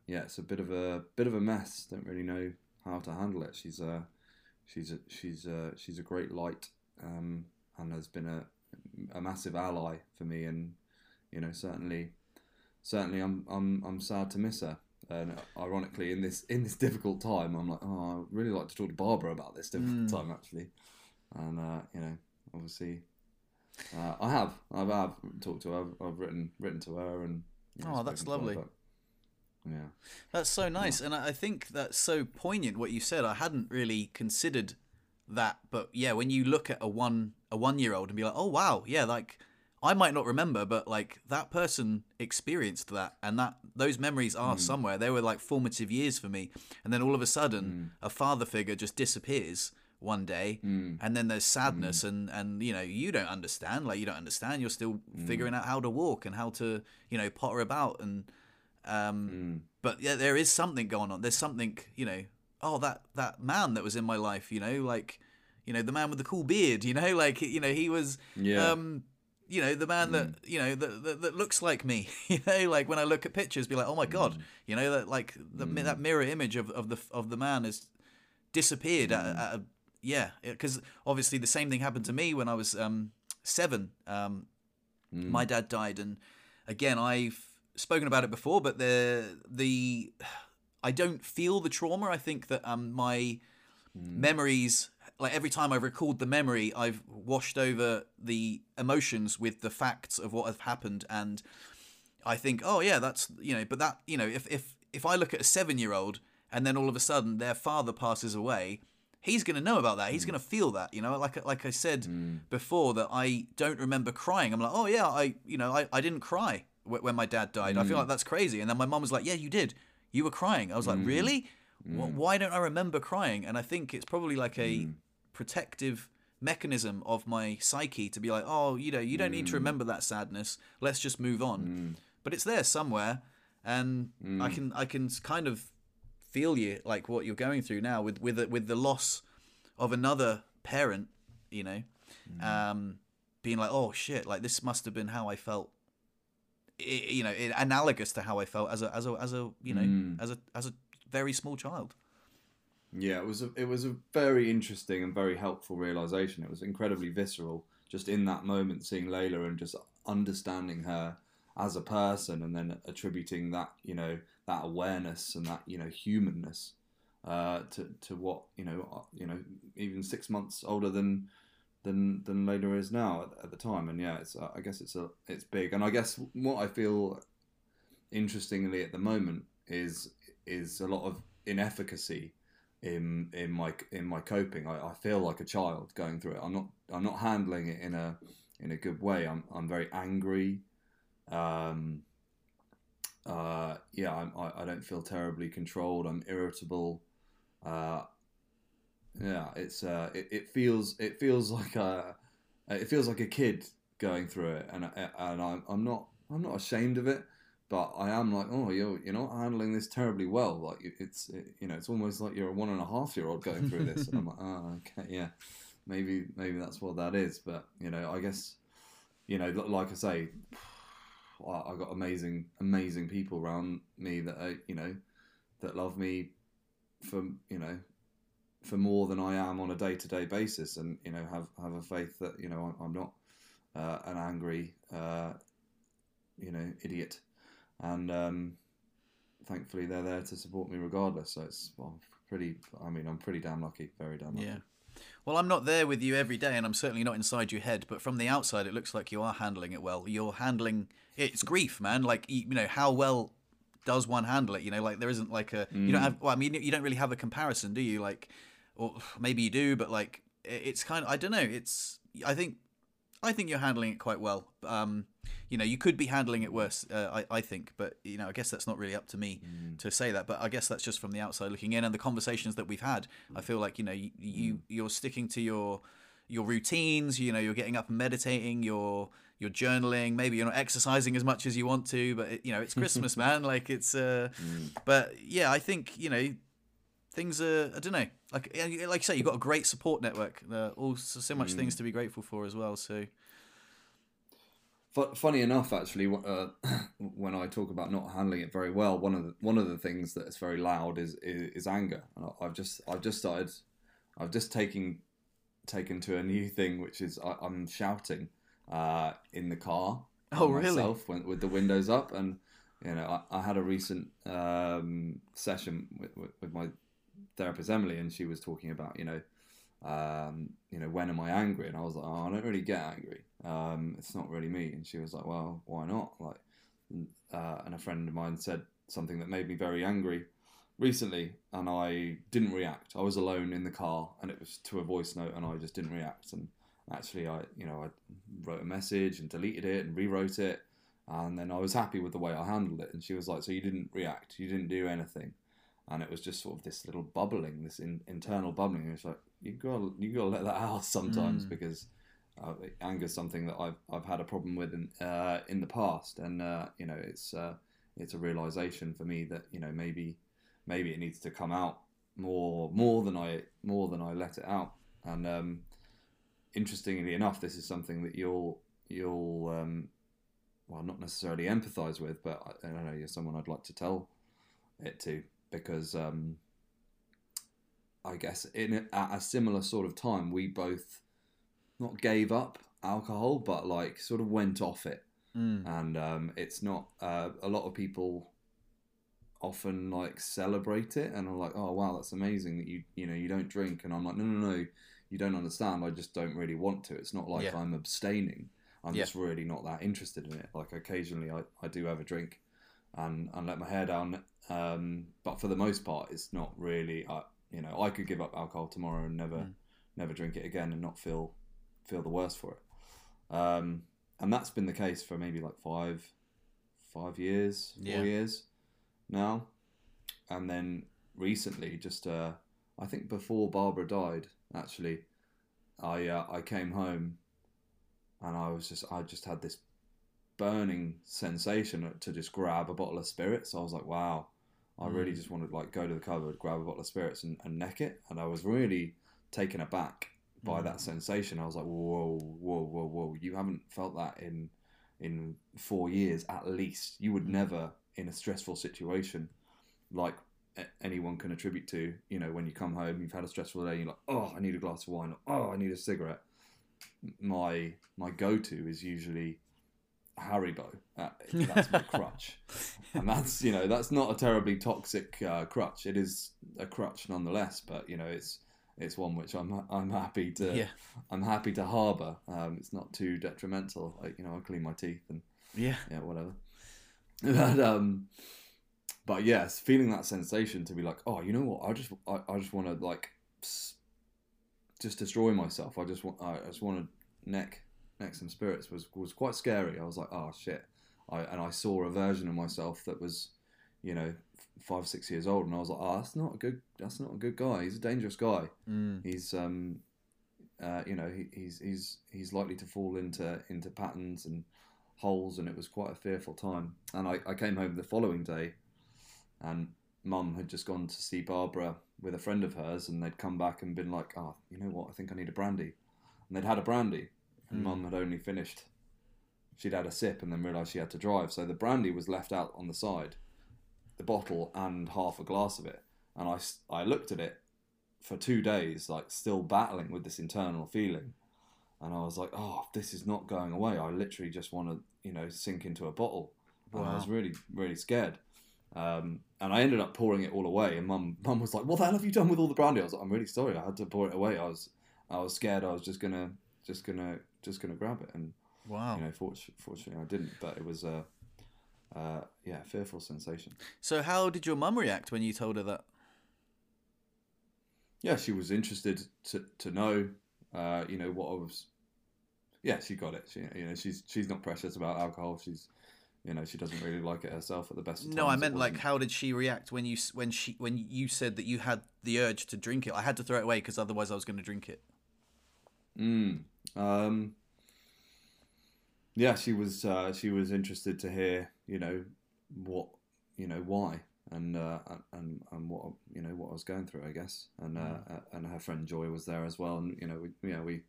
yeah, it's a bit of a bit of a mess. Don't really know how to handle it. She's a she's a she's a she's a great light, um, and has been a a massive ally for me, and you know certainly certainly I'm I'm I'm sad to miss her. And ironically, in this in this [laughs] difficult time, I'm like, oh, I'd really like to talk to Barbara about this difficult Mm. time actually, and uh, you know, obviously, uh, I have I've, I've talked to her, I've, I've written written to her, and you know, Oh, that's to her, lovely. but- yeah. That's so nice, and I I think that's so poignant what you said. I hadn't really considered that, but yeah, when you look at a one a one year old and be like, oh wow, yeah, like I might not remember, but like that person experienced that, and that those memories are hmm. somewhere. They were like formative years for me, and then all of a sudden, hmm. a father figure just disappears one day, hmm. and then there's sadness, and and you know you don't understand, like you don't understand. You're still figuring out how to walk and how to you know potter about and um, but yeah, there is something going on. There's something, you know. Oh, that that man that was in my life, you know, like, you know, the man with the cool beard, you know, [laughs] like, you know, he was, Yeah. um, you know, the man that you know that, that that looks like me, [laughs] you know, like when I look at pictures, be like, oh my god, you know, that like the, mi that mirror image of, of the of the man has disappeared. At, at a, yeah, because obviously the same thing happened to me when I was um, seven. Um, My dad died, and again, I've spoken about it before, but the the I don't feel the trauma. I think that um, my memories, like every time I recalled the memory, I've washed over the emotions with the facts of what have happened, and I think, oh yeah, that's you know, but that you know, if if if I look at a seven year old and then all of a sudden their father passes away, he's going to know about that. He's hmm. going to feel that, you know, like like I said hmm. before that I don't remember crying. I'm like, oh yeah, I you know, I, I didn't cry when my dad died. I feel hmm. like that's crazy. And then my mum was like, yeah, you did. You were crying. I was like, really? Wh- mm. Why don't I remember crying? And I think it's probably like a mm. protective mechanism of my psyche to be like, oh, you know, you don't need to mm. remember that sadness. Let's just move on. But it's there somewhere, and I can I can kind of feel you like what you're going through now with with the, with the loss of another parent. You know, um, being like, oh shit, like this must have been how I felt. You know, analogous to how I felt as a as a as a you know as a as a very small child. Yeah, it was a it was a very interesting and very helpful realization. It was incredibly visceral, just in that moment, seeing Layla and just understanding her as a person, and then attributing that you know that awareness and that you know humanness uh, to to what you know uh, you know even six months older than than than Layla is now at, at the time. And yeah, it's uh, I guess it's a it's big, and I guess what I feel interestingly at the moment is is a lot of inefficacy in in my in my coping. I, I feel like a child going through it. I'm not I'm not handling it in a in a good way. I'm I'm very angry. Um, uh, yeah, I'm, I I don't feel terribly controlled. I'm irritable. Uh, yeah, it's uh, it, it feels it feels like a it feels like a kid going through it, and and I'm I'm not I'm not ashamed of it, but I am like, oh, you're you're not handling this terribly well. Like it's it, you know, it's almost like you're a one and a half year old going through this. and I'm like, oh, okay, yeah, maybe maybe that's what that is. But you know, I guess you know, like I say, [sighs] I I got amazing amazing people around me that are, you know that love me for you know for more than I am on a day to day basis, and you know have have a faith that you know I'm, I'm not uh, an angry uh, you know idiot, and um, thankfully they're there to support me regardless. So it's well pretty. I mean I'm pretty damn lucky, very damn lucky. Yeah. Well, I'm not there with you every day, and I'm certainly not inside your head. But from the outside, it looks like you are handling it well. You're handling it's grief, man. Like you know, how well does one handle it? You know, like there isn't like a you don't have. Well, I mean, you don't really have a comparison, do you? Like, or maybe you do, but like it's kind of I don't know. It's I think I think you're handling it quite well. Um, you know, you could be handling it worse. Uh, I I think, but you know, I guess that's not really up to me to say that. But I guess that's just from the outside looking in, and the conversations that we've had. I feel like you know you, you you're sticking to your your routines. You know, you're getting up and meditating. You're you're journaling. Maybe you're not exercising as much as you want to, but it, you know, it's [laughs] Christmas, man. Like it's. Uh, But yeah, I think you know things are I don't know like like you say you've got a great support network uh, all so, so much things to be grateful for as well so Fu- funny enough, actually, uh, [coughs] when I talk about not handling it very well, one of the one of the things that is very loud is is, is anger. And I- I've just I've just started, I've just taken taken to a new thing, which is I, I'm shouting uh, in the car. Oh, by really? myself when, with the windows up, and you know I, I had a recent um, session with, with, with my therapist Emily, and she was talking about you know um, you know, when am I angry? And I was like, oh, I don't really get angry. Um, it's not really me. And she was like, well, why not? Like, uh, and a friend of mine said something that made me very angry recently, and I didn't react. I was alone in the car, and it was to a voice note, and I just didn't react. And actually, I, you know, I wrote a message and deleted it and rewrote it, and then I was happy with the way I handled it. And she was like, so you didn't react, you didn't do anything and it was just sort of this little bubbling, this in, internal bubbling. It's like you got you got to let that out sometimes Mm. because uh, anger is something that I've I've had a problem with in uh, in the past, and uh, you know it's uh, it's a realization for me that you know maybe maybe it needs to come out more more than I more than I let it out. And um, interestingly enough, this is something that you'll you'll um, well not necessarily empathize with, but I, I don't know you're someone I'd like to tell it to because um, I guess in a, at a similar sort of time we both not gave up alcohol, but like sort of went off it, mm. and um, it's not uh, a lot of people often like celebrate it and are like, oh wow, that's amazing that you you know you don't drink, and I'm like, no no no, you don't understand. I just don't really want to. It's not like Yeah. I'm abstaining. I'm Yeah. just really not that interested in it. Like occasionally I, I do have a drink and, and let my hair down. Um, but for the most part, it's not really. I, you know, I could give up alcohol tomorrow and never, Mm. never drink it again and not feel feel the worse for it. Um, and that's been the case for maybe like five, five years, four Yeah. years now. And then recently, just uh, I think before Barbara died, actually, I uh, I came home, and I was just I just had this burning sensation to just grab a bottle of spirits. I was like, wow, I really Mm. just wanted to like go to the cupboard, grab a bottle of spirits, and, and neck it. And I was really taken aback by Mm. that sensation. I was like, whoa, whoa, whoa, whoa! You haven't felt that in in four years at least. You would Mm. never, in a stressful situation, like anyone can attribute to, you know, when you come home, you've had a stressful day, you're like, oh, I need a glass of wine, oh, I need a cigarette. My my go to is usually Haribo. Uh, [laughs] that's my crutch, and that's you know that's not a terribly toxic uh, crutch. It is a crutch nonetheless, but you know it's it's one which I'm I'm happy to yeah I'm happy to harbour. Um, it's not too detrimental. Like you know, I clean my teeth and yeah yeah, whatever. [laughs] but um, but yes, feeling that sensation to be like, oh, you know what? I just I, I just want to like just destroy myself. I just want I just want to neck some spirits was was quite scary. I was like, oh shit. I and I saw a version of myself that was, you know, five six years old, and I was like, oh, that's not a good that's not a good guy. He's a dangerous guy mm. he's um uh, you know he, he's he's he's likely to fall into into patterns and holes, and it was quite a fearful time. And I, I came home the following day, and Mum had just gone to see Barbara with a friend of hers, and they'd come back and been like, "Oh, you know what? I think I need a brandy," and they'd had a brandy, and. Mum had only finished. She'd had a sip and then realised she had to drive, so the brandy was left out on the side, the bottle and half a glass of it, and I, I looked at it for two days, like still battling with this internal feeling. And I was like, oh, this is not going away. I literally just want to, you know, sink into a bottle. And I was really, really scared. Um, and I ended up pouring it all away. And mum, mum was like, what the hell have you done with all the brandy? I was like, I'm really sorry. I had to pour it away. I was, I was scared. I was just gonna, just gonna, just gonna grab it. And Wow. you know, fortunately, fortunately, I didn't. But it was a, uh, yeah, fearful sensation. So how did your mum react when you told her that? yeah, she was interested to to know, uh, you know, what I was. Yeah, she got it. She, you know, she's she's not precious about alcohol. She's, you know, she doesn't really like it herself at the best of times. No, I meant like how did she react when you when she when you said that you had the urge to drink it? I had to throw it away because otherwise I was going to drink it. Mm, um, yeah, she was. Uh, she was interested to hear, you know, what, you know, why, and uh, and and what, you know, what I was going through, I guess, and uh, and her friend Joy was there as well, and you know, we, yeah, we,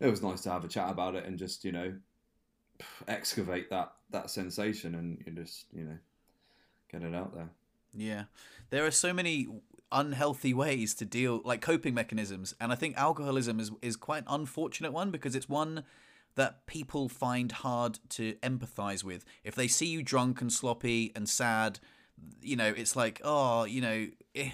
it was nice to have a chat about it and just, you know, excavate that that sensation and you just, you know, get it out there. Yeah. There are so many unhealthy ways to deal like coping mechanisms and I think alcoholism is is quite an unfortunate one because it's one that people find hard to empathize with. If they see you drunk and sloppy and sad, you know, it's like, oh, you know, [laughs] eh,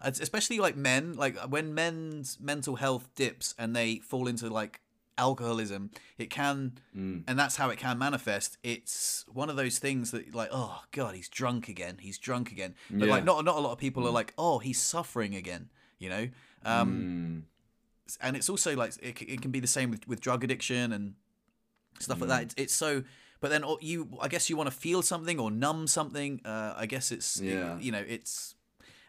especially like men, like when men's mental health dips and they fall into like alcoholism, it can Mm. and that's how it can manifest. It's one of those things that like, oh god, he's drunk again. He's drunk again. But Yeah. like, not not a lot of people are like, oh, he's suffering again. You know, um, Mm. and it's also like it, it can be the same with, with drug addiction and stuff like that. It's, it's so. But then oh, you, I guess you want to feel something or numb something. Uh, I guess it's it- Yeah. you know it's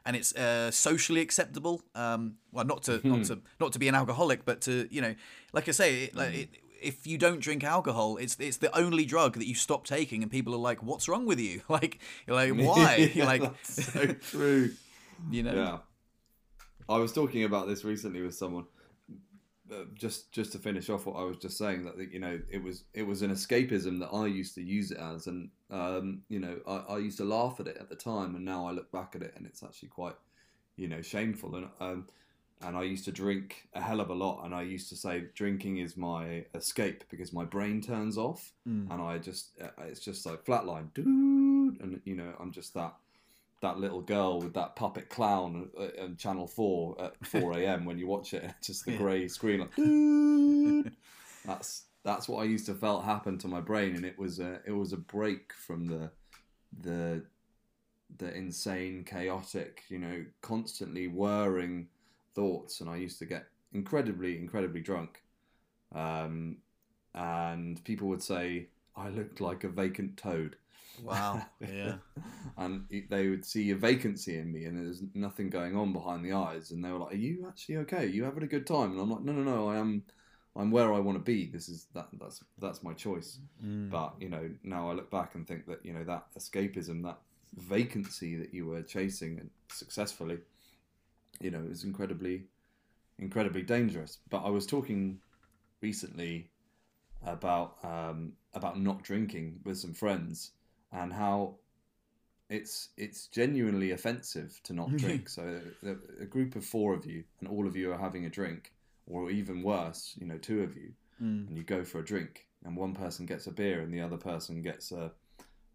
and it's uh, socially acceptable. Um, well, not to not to not to be an alcoholic, but to you know, like I say, it, like, it, if you don't drink alcohol, it's it's the only drug that you stop taking, and people are like, "What's wrong with you?" [laughs] Like, you're like, [laughs] "Why?" you're like, so [laughs] true. you know, Yeah, I was talking about this recently with someone. Uh, just just to finish off what I was just saying that you know it was it was an escapism that I used to use it as. And um, you know I, I used to laugh at it at the time and now I look back at it and it's actually quite you know shameful. And um, and I used to drink a hell of a lot. And I used to say drinking is my escape because my brain turns off. Mm. and I just uh, it's just like flatline dude. And you know I'm just that that little girl with that puppet clown uh, on Channel Four at [laughs] four a.m. when you watch it, [laughs] just the grey screen. Like, [laughs] that's that's what I used to felt happen to my brain, and it was a it was a break from the the the insane, chaotic, you know, constantly whirring thoughts, and I used to get incredibly, incredibly drunk. Um, and people would say I looked like a vacant toad wow, [laughs] yeah, and they would see a vacancy in me and there's nothing going on behind the eyes. And they were like are you actually okay? Are you having a good time? And i'm like no no no. I am i'm where i want to be. This is that that's that's my choice. Mm. but you know now i look back and think that you know that escapism that vacancy that you were chasing and successfully you know is incredibly incredibly dangerous. But i was talking recently about um, about not drinking with some friends and how it's it's genuinely offensive to not [laughs] drink. so a, a group of four of you and all of you are having a drink, or even worse, you know, two of you, Mm. and you go for a drink, and one person gets a beer and the other person gets a,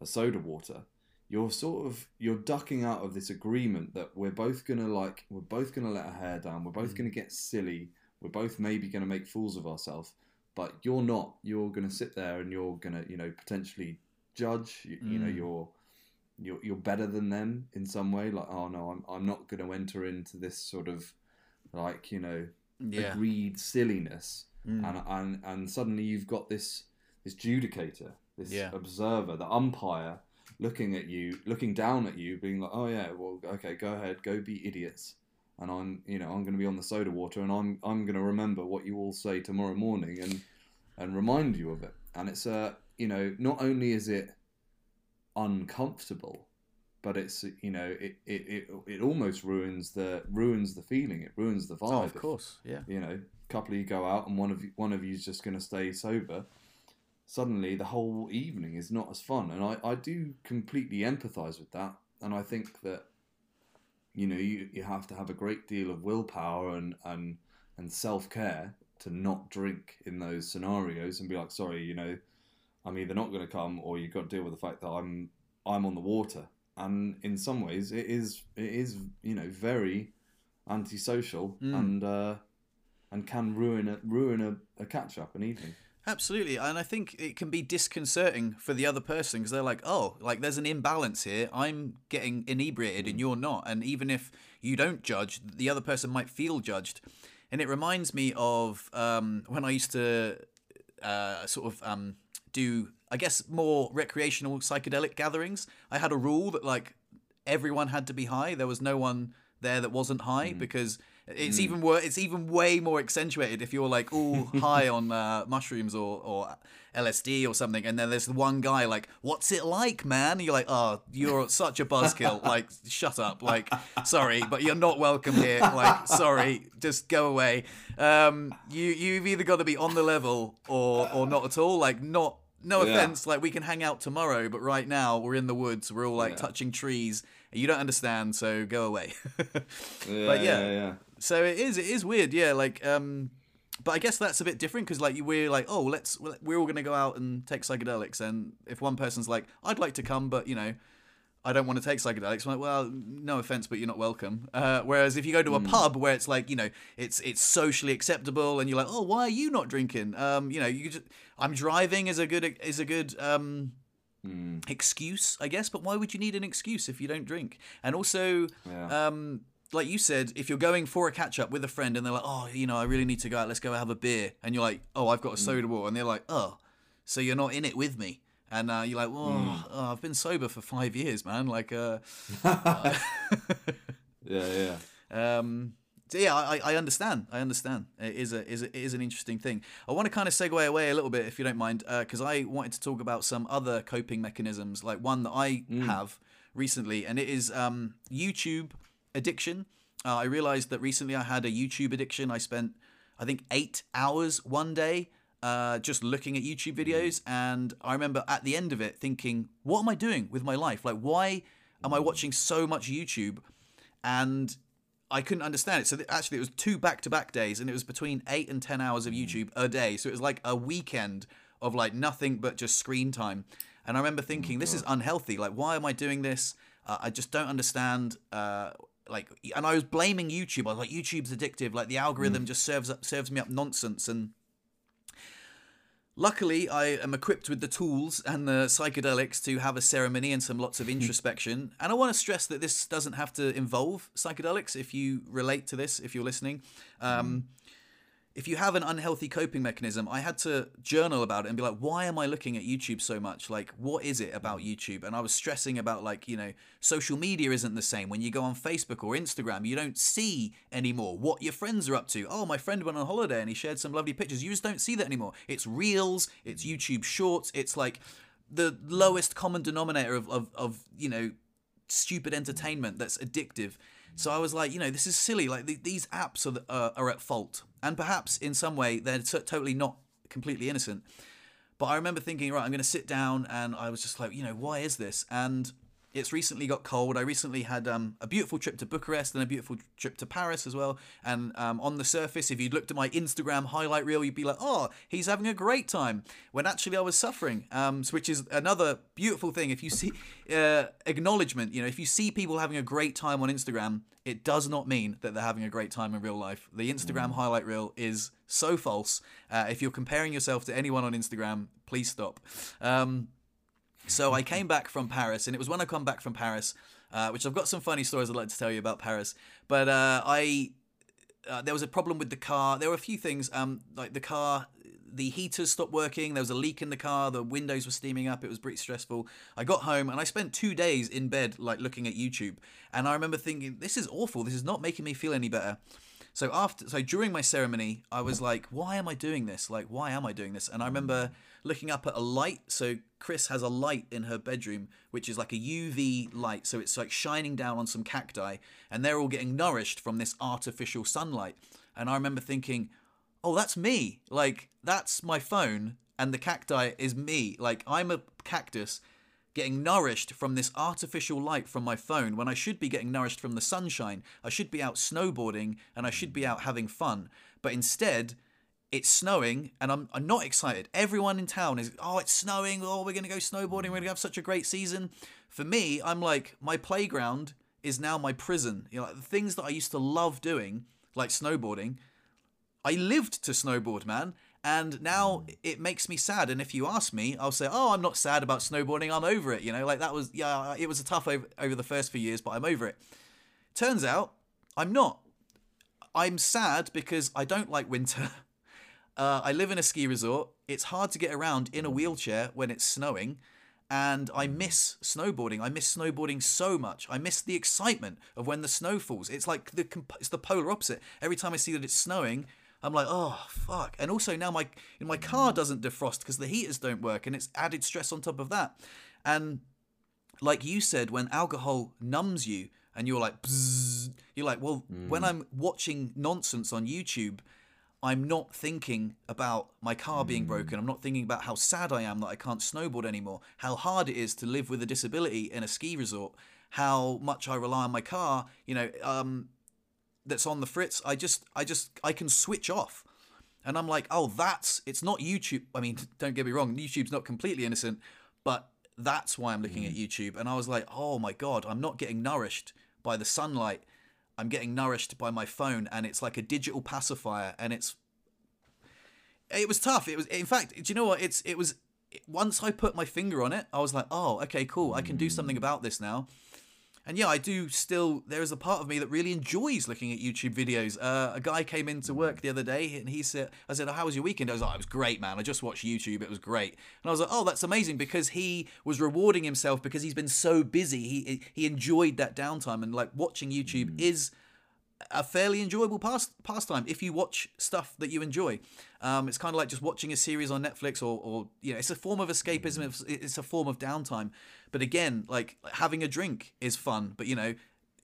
a soda water. You're sort of you're ducking out of this agreement that we're both gonna like we're both gonna let our hair down, we're both Mm. gonna get silly, we're both maybe gonna make fools of ourselves, but you're not. You're gonna sit there and you're gonna you know potentially judge. You, you know Mm. you're you're you're better than them in some way. Like oh no, I'm I'm not gonna enter into this sort of like you know yeah, agreed silliness Mm. and, and and suddenly you've got this this judicator, this Yeah. observer, the umpire, looking at you, looking down at you, being like, "Oh yeah, well, okay, go ahead, go be idiots." And I'm, you know, I'm going to be on the soda water, and I'm I'm going to remember what you all say tomorrow morning, and and remind you of it. And it's a you know, not only is it uncomfortable, but it's you know, it it, it, it almost ruins the ruins the feeling. It ruins the oh, vibe. Oh, of course, yeah. You know, a couple of you go out and one of you, one of you's just going to stay sober. Suddenly, the whole evening is not as fun, and I, I do completely empathise with that. And I think that you know you, you have to have a great deal of willpower and and and self care to not drink in those scenarios and be like, sorry, you know, I'm either not going to come or you've got to deal with the fact that I'm I'm on the water. And in some ways, it is it is you know very antisocial Mm. and uh, and can ruin a ruin a, a catch up an evening. Absolutely, and I think it can be disconcerting for the other person because they're like, "Oh, like there's an imbalance here. I'm getting inebriated and you're not." And even if you don't judge, the other person might feel judged. And it reminds me of um, when I used to uh, sort of um, do, I guess, more recreational psychedelic gatherings. I had a rule that like everyone had to be high. There was no one there that wasn't high because it's even wor- it's even way more accentuated if you're like all [laughs] high on uh, mushrooms or, or LSD or something, and then there's the one guy like, "What's it like, man?" And you're like, "Oh, you're such a buzzkill. [laughs] like, shut up. Like, sorry, but you're not welcome here. Like, sorry, just go away. Um, you you've either got to be on the level or or not at all. Like, not." No Yeah. offense, like we can hang out tomorrow, but right now we're in the woods. We're all like Yeah. touching trees. You don't understand, so go away. [laughs] Yeah, But yeah. yeah, so it is. It is weird. Yeah. Like, um, but I guess that's a bit different because like we're like, oh, let's we're all gonna go out and take psychedelics, and if one person's like, I'd like to come, but you know. I don't want to take psychedelics. I'm like, well, no offense, but you're not welcome. Uh, whereas if you go to a pub where it's like, you know, it's it's socially acceptable, and you're like, oh, why are you not drinking? Um, you know, you just, I'm driving is a good is a good um, Mm, excuse, I guess. But why would you need an excuse if you don't drink? And also, yeah. um, like you said, if you're going for a catch up with a friend and they're like, oh, you know, I really need to go out, let's go have a beer, and you're like, oh, I've got a soda water, and they're like, oh, so you're not in it with me. And uh, you're like, well, oh, I've been sober for five years, man. Like, uh, [laughs] [laughs] yeah, yeah. um, so yeah, I, I understand. I understand. It is a is a, it is an interesting thing. I want to kind of segue away a little bit, if you don't mind, because I wanted to talk about some other coping mechanisms, like one that I have recently, and it is um, YouTube addiction. Uh, I realized that recently I had a YouTube addiction. I spent, I think, eight hours one day uh, just looking at YouTube videos, and I remember at the end of it thinking, "What am I doing with my life? Like, why am I watching so much YouTube?" And I couldn't understand it. So th- actually, it was two back-to-back days, and it was between eight and ten hours of YouTube a day. So it was like a weekend of like nothing but just screen time. And I remember thinking, this is unhealthy. Like, why am I doing this? Uh, I just don't understand. Uh, like, and I was blaming YouTube. I was like, YouTube's addictive. Like, the algorithm just serves up serves me up nonsense. And Luckily, I am equipped with the tools and the psychedelics to have a ceremony and some lots of introspection. And I want to stress that this doesn't have to involve psychedelics if you relate to this, if you're listening. Um, if you have an unhealthy coping mechanism, I had to journal about it and be like, why am I looking at YouTube so much? Like, what is it about mm. YouTube? And I was stressing about, like, you know, social media isn't the same. When you go on Facebook or Instagram, you don't see anymore what your friends are up to. Oh, my friend went on holiday and he shared some lovely pictures. You just don't see that anymore. It's reels, it's mm. YouTube shorts, it's like the lowest common denominator of, of, of you know, stupid mm. entertainment that's addictive. So I was like, you know, this is silly. Like th- these apps are, uh, are at fault, and perhaps in some way they're t- totally not completely innocent. But I remember thinking, right, I'm going to sit down, and I was just like, you know, why is this? And it's recently got cold. I recently had um, a beautiful trip to Bucharest and a beautiful trip to Paris as well. And um, on the surface, if you'd looked at my Instagram highlight reel, you'd be like, oh, he's having a great time. When actually I was suffering, um, which is another beautiful thing. If you see uh, acknowledgement, you know, if you see people having a great time on Instagram, it does not mean that they're having a great time in real life. The Instagram highlight reel is so false. Uh, if you're comparing yourself to anyone on Instagram, please stop. Um, so I came back from Paris, and it was when I come back from Paris, uh, which I've got some funny stories I'd like to tell you about Paris. But uh, I uh, there was a problem with the car. There were a few things, um, like the car, the heaters stopped working. There was a leak in the car. The windows were steaming up. It was pretty stressful. I got home and I spent two days in bed, like looking at YouTube. And I remember thinking, this is awful. This is not making me feel any better. So after, so during my ceremony, I was like, "Why am I doing this? Like, why am I doing this?" And I remember looking up at a light. So Chris has a light in her bedroom, which is like a UV light. So it's like shining down on some cacti, and they're all getting nourished from this artificial sunlight. And I remember thinking, "Oh, that's me! Like, that's my phone, and the cacti is me. Like, I'm a cactus." getting nourished from this artificial light from my phone when I should be getting nourished from the sunshine. I should be out snowboarding and I should be out having fun. But instead, it's snowing and I'm, I'm not excited. Everyone in town is, oh, it's snowing. Oh, we're going to go snowboarding. We're going to have such a great season. For me, I'm like, my playground is now my prison. You know, like the things that I used to love doing, like snowboarding, I lived to snowboard, man. And now it makes me sad. And if you ask me, I'll say, "Oh, I'm not sad about snowboarding. I'm over it." You know, like that was yeah, it was a tough over over the first few years, but I'm over it. Turns out I'm not. I'm sad because I don't like winter. [laughs] Uh, I live in a ski resort. It's hard to get around in a wheelchair when it's snowing. And I miss snowboarding. I miss snowboarding so much. I miss the excitement of when the snow falls. It's like the it's the polar opposite. Every time I see that it's snowing, I'm like, oh fuck. And also now my my car doesn't defrost because the heaters don't work, and it's added stress on top of that. And like you said, when alcohol numbs you, and you're like, Bzz, you're like, well, mm. when I'm watching nonsense on YouTube, I'm not thinking about my car being mm. broken. I'm not thinking about how sad I am that I can't snowboard anymore. How hard it is to live with a disability in a ski resort. How much I rely on my car. You know, um, that's on the fritz, I just I just I can switch off. And I'm like, oh, that's it's not YouTube. I mean, [laughs] don't get me wrong, YouTube's not completely innocent, but that's why I'm looking mm. at YouTube. And I was like, oh my god, I'm not getting nourished by the sunlight. I'm getting nourished by my phone, and it's like a digital pacifier, and it's it was tough. It was, in fact, do you know what? It's it was once I put my finger on it, I was like, oh, okay, cool. I can do something about this now. And yeah, I do still. There is a part of me that really enjoys looking at YouTube videos. Uh, a guy came into work the other day and he said, "I said, oh, how was your weekend?" I was like, "It was great, man. I just watched YouTube. It was great." And I was like, "Oh, that's amazing," because he was rewarding himself because he's been so busy. He he enjoyed that downtime and like watching YouTube mm. is a fairly enjoyable past pastime if you watch stuff that you enjoy. Um, it's kind of like just watching a series on Netflix, or, or you know, it's a form of escapism. It's a form of downtime. But again, like having a drink is fun, but you know,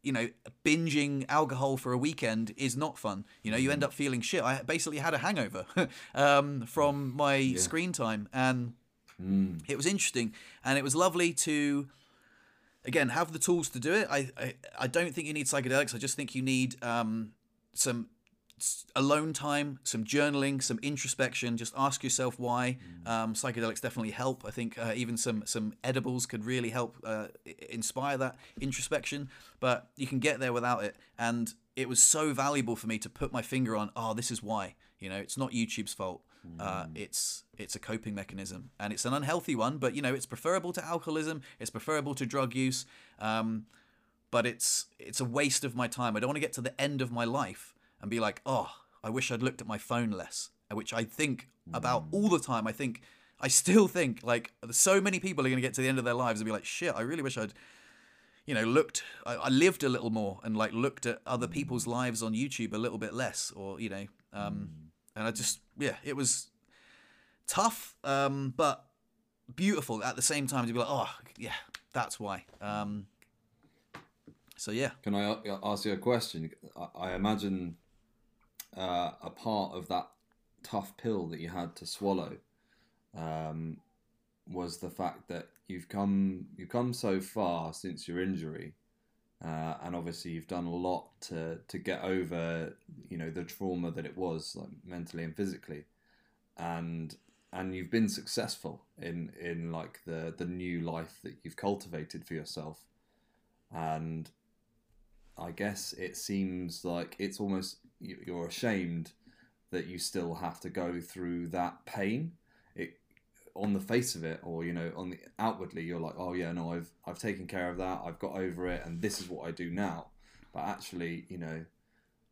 you know, binging alcohol for a weekend is not fun. You know, you end up feeling shit. I basically had a hangover [laughs] um, from my yeah. screen time, and mm. it was interesting, and it was lovely to again have the tools to do it. I, I I don't think you need psychedelics. I just think you need um, some alone time, some journaling, some introspection. Just ask yourself why. Mm. Um, psychedelics definitely help. I think uh, even some some edibles could really help uh, inspire that introspection. But you can get there without it. And it was so valuable for me to put my finger on. Oh, this is why. You know, it's not YouTube's fault. Uh, mm. it's it's a coping mechanism, and it's an unhealthy one. But you know, it's preferable to alcoholism. It's preferable to drug use. Um, but it's it's a waste of my time. I don't want to get to the end of my life and be like, oh, I wish I'd looked at my phone less, which I think about mm. all the time. I think, I still think, like, so many people are going to get to the end of their lives and be like, shit, I really wish I'd, you know, looked, I, I lived a little more and, like, looked at other people's lives on YouTube a little bit less, or, you know, um, mm. and I just, yeah, it was tough, um, but beautiful at the same time to be like, oh, yeah, that's why. Um, so, yeah. Can I ask you a question? I imagine uh, a part of that tough pill that you had to swallow um, was the fact that you've come you've come so far since your injury, uh, and obviously you've done a lot to to get over you know the trauma that it was like mentally and physically, and and you've been successful in in like the the new life that you've cultivated for yourself, and I guess it seems like it's almost you're ashamed that you still have to go through that pain. On the face of it, or you know, on the outwardly, you're like, oh yeah, no, I've I've taken care of that. I've got over it, and this is what I do now. But actually, you know,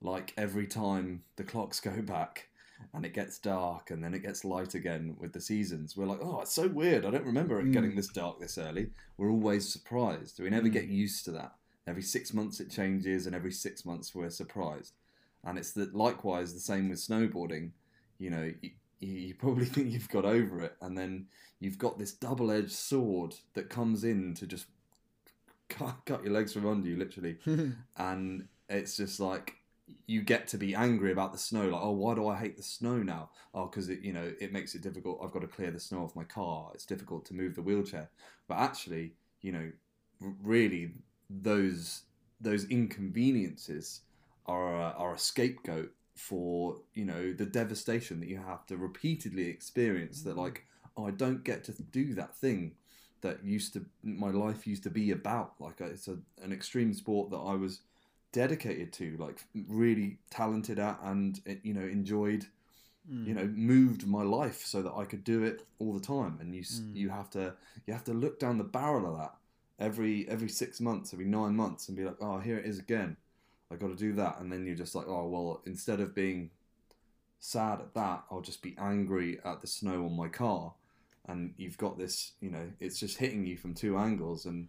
like every time the clocks go [laughs] back and it gets dark and then it gets light again with the seasons. We're like, oh, it's so weird. I don't remember it mm. getting this dark this early. We're always surprised. We never mm. get used to that. Every six months it changes, and every six months we're surprised. and it's that likewise the same with snowboarding. You know, you, you probably [laughs] think you've got over it, and then you've got this double-edged sword that comes in to just [laughs] cut, cut your legs from under you, literally, [laughs] hmm. and it's just like you get to be angry about the snow like oh why do i hate the snow now? Oh because it you know it makes it difficult i've got to clear the snow off my car it's difficult to move the wheelchair. But actually you know really those those inconveniences are a, are a scapegoat for you know the devastation that you have to repeatedly experience that like oh, i don't get to do that thing that used to my life used to be about like it's a, an extreme sport that i was dedicated to, like really talented at, and eh, you know enjoyed, mm. you know moved my life so that I could do it all the time. And you mm. you have to you have to look down the barrel of that every every six months, every nine months, and be like, oh, here it is again. I got to do that, and then you're just like, oh well, instead of being sad at that, I'll just be angry at the snow on my car. And you've got this, you know, it's just hitting you from two angles, and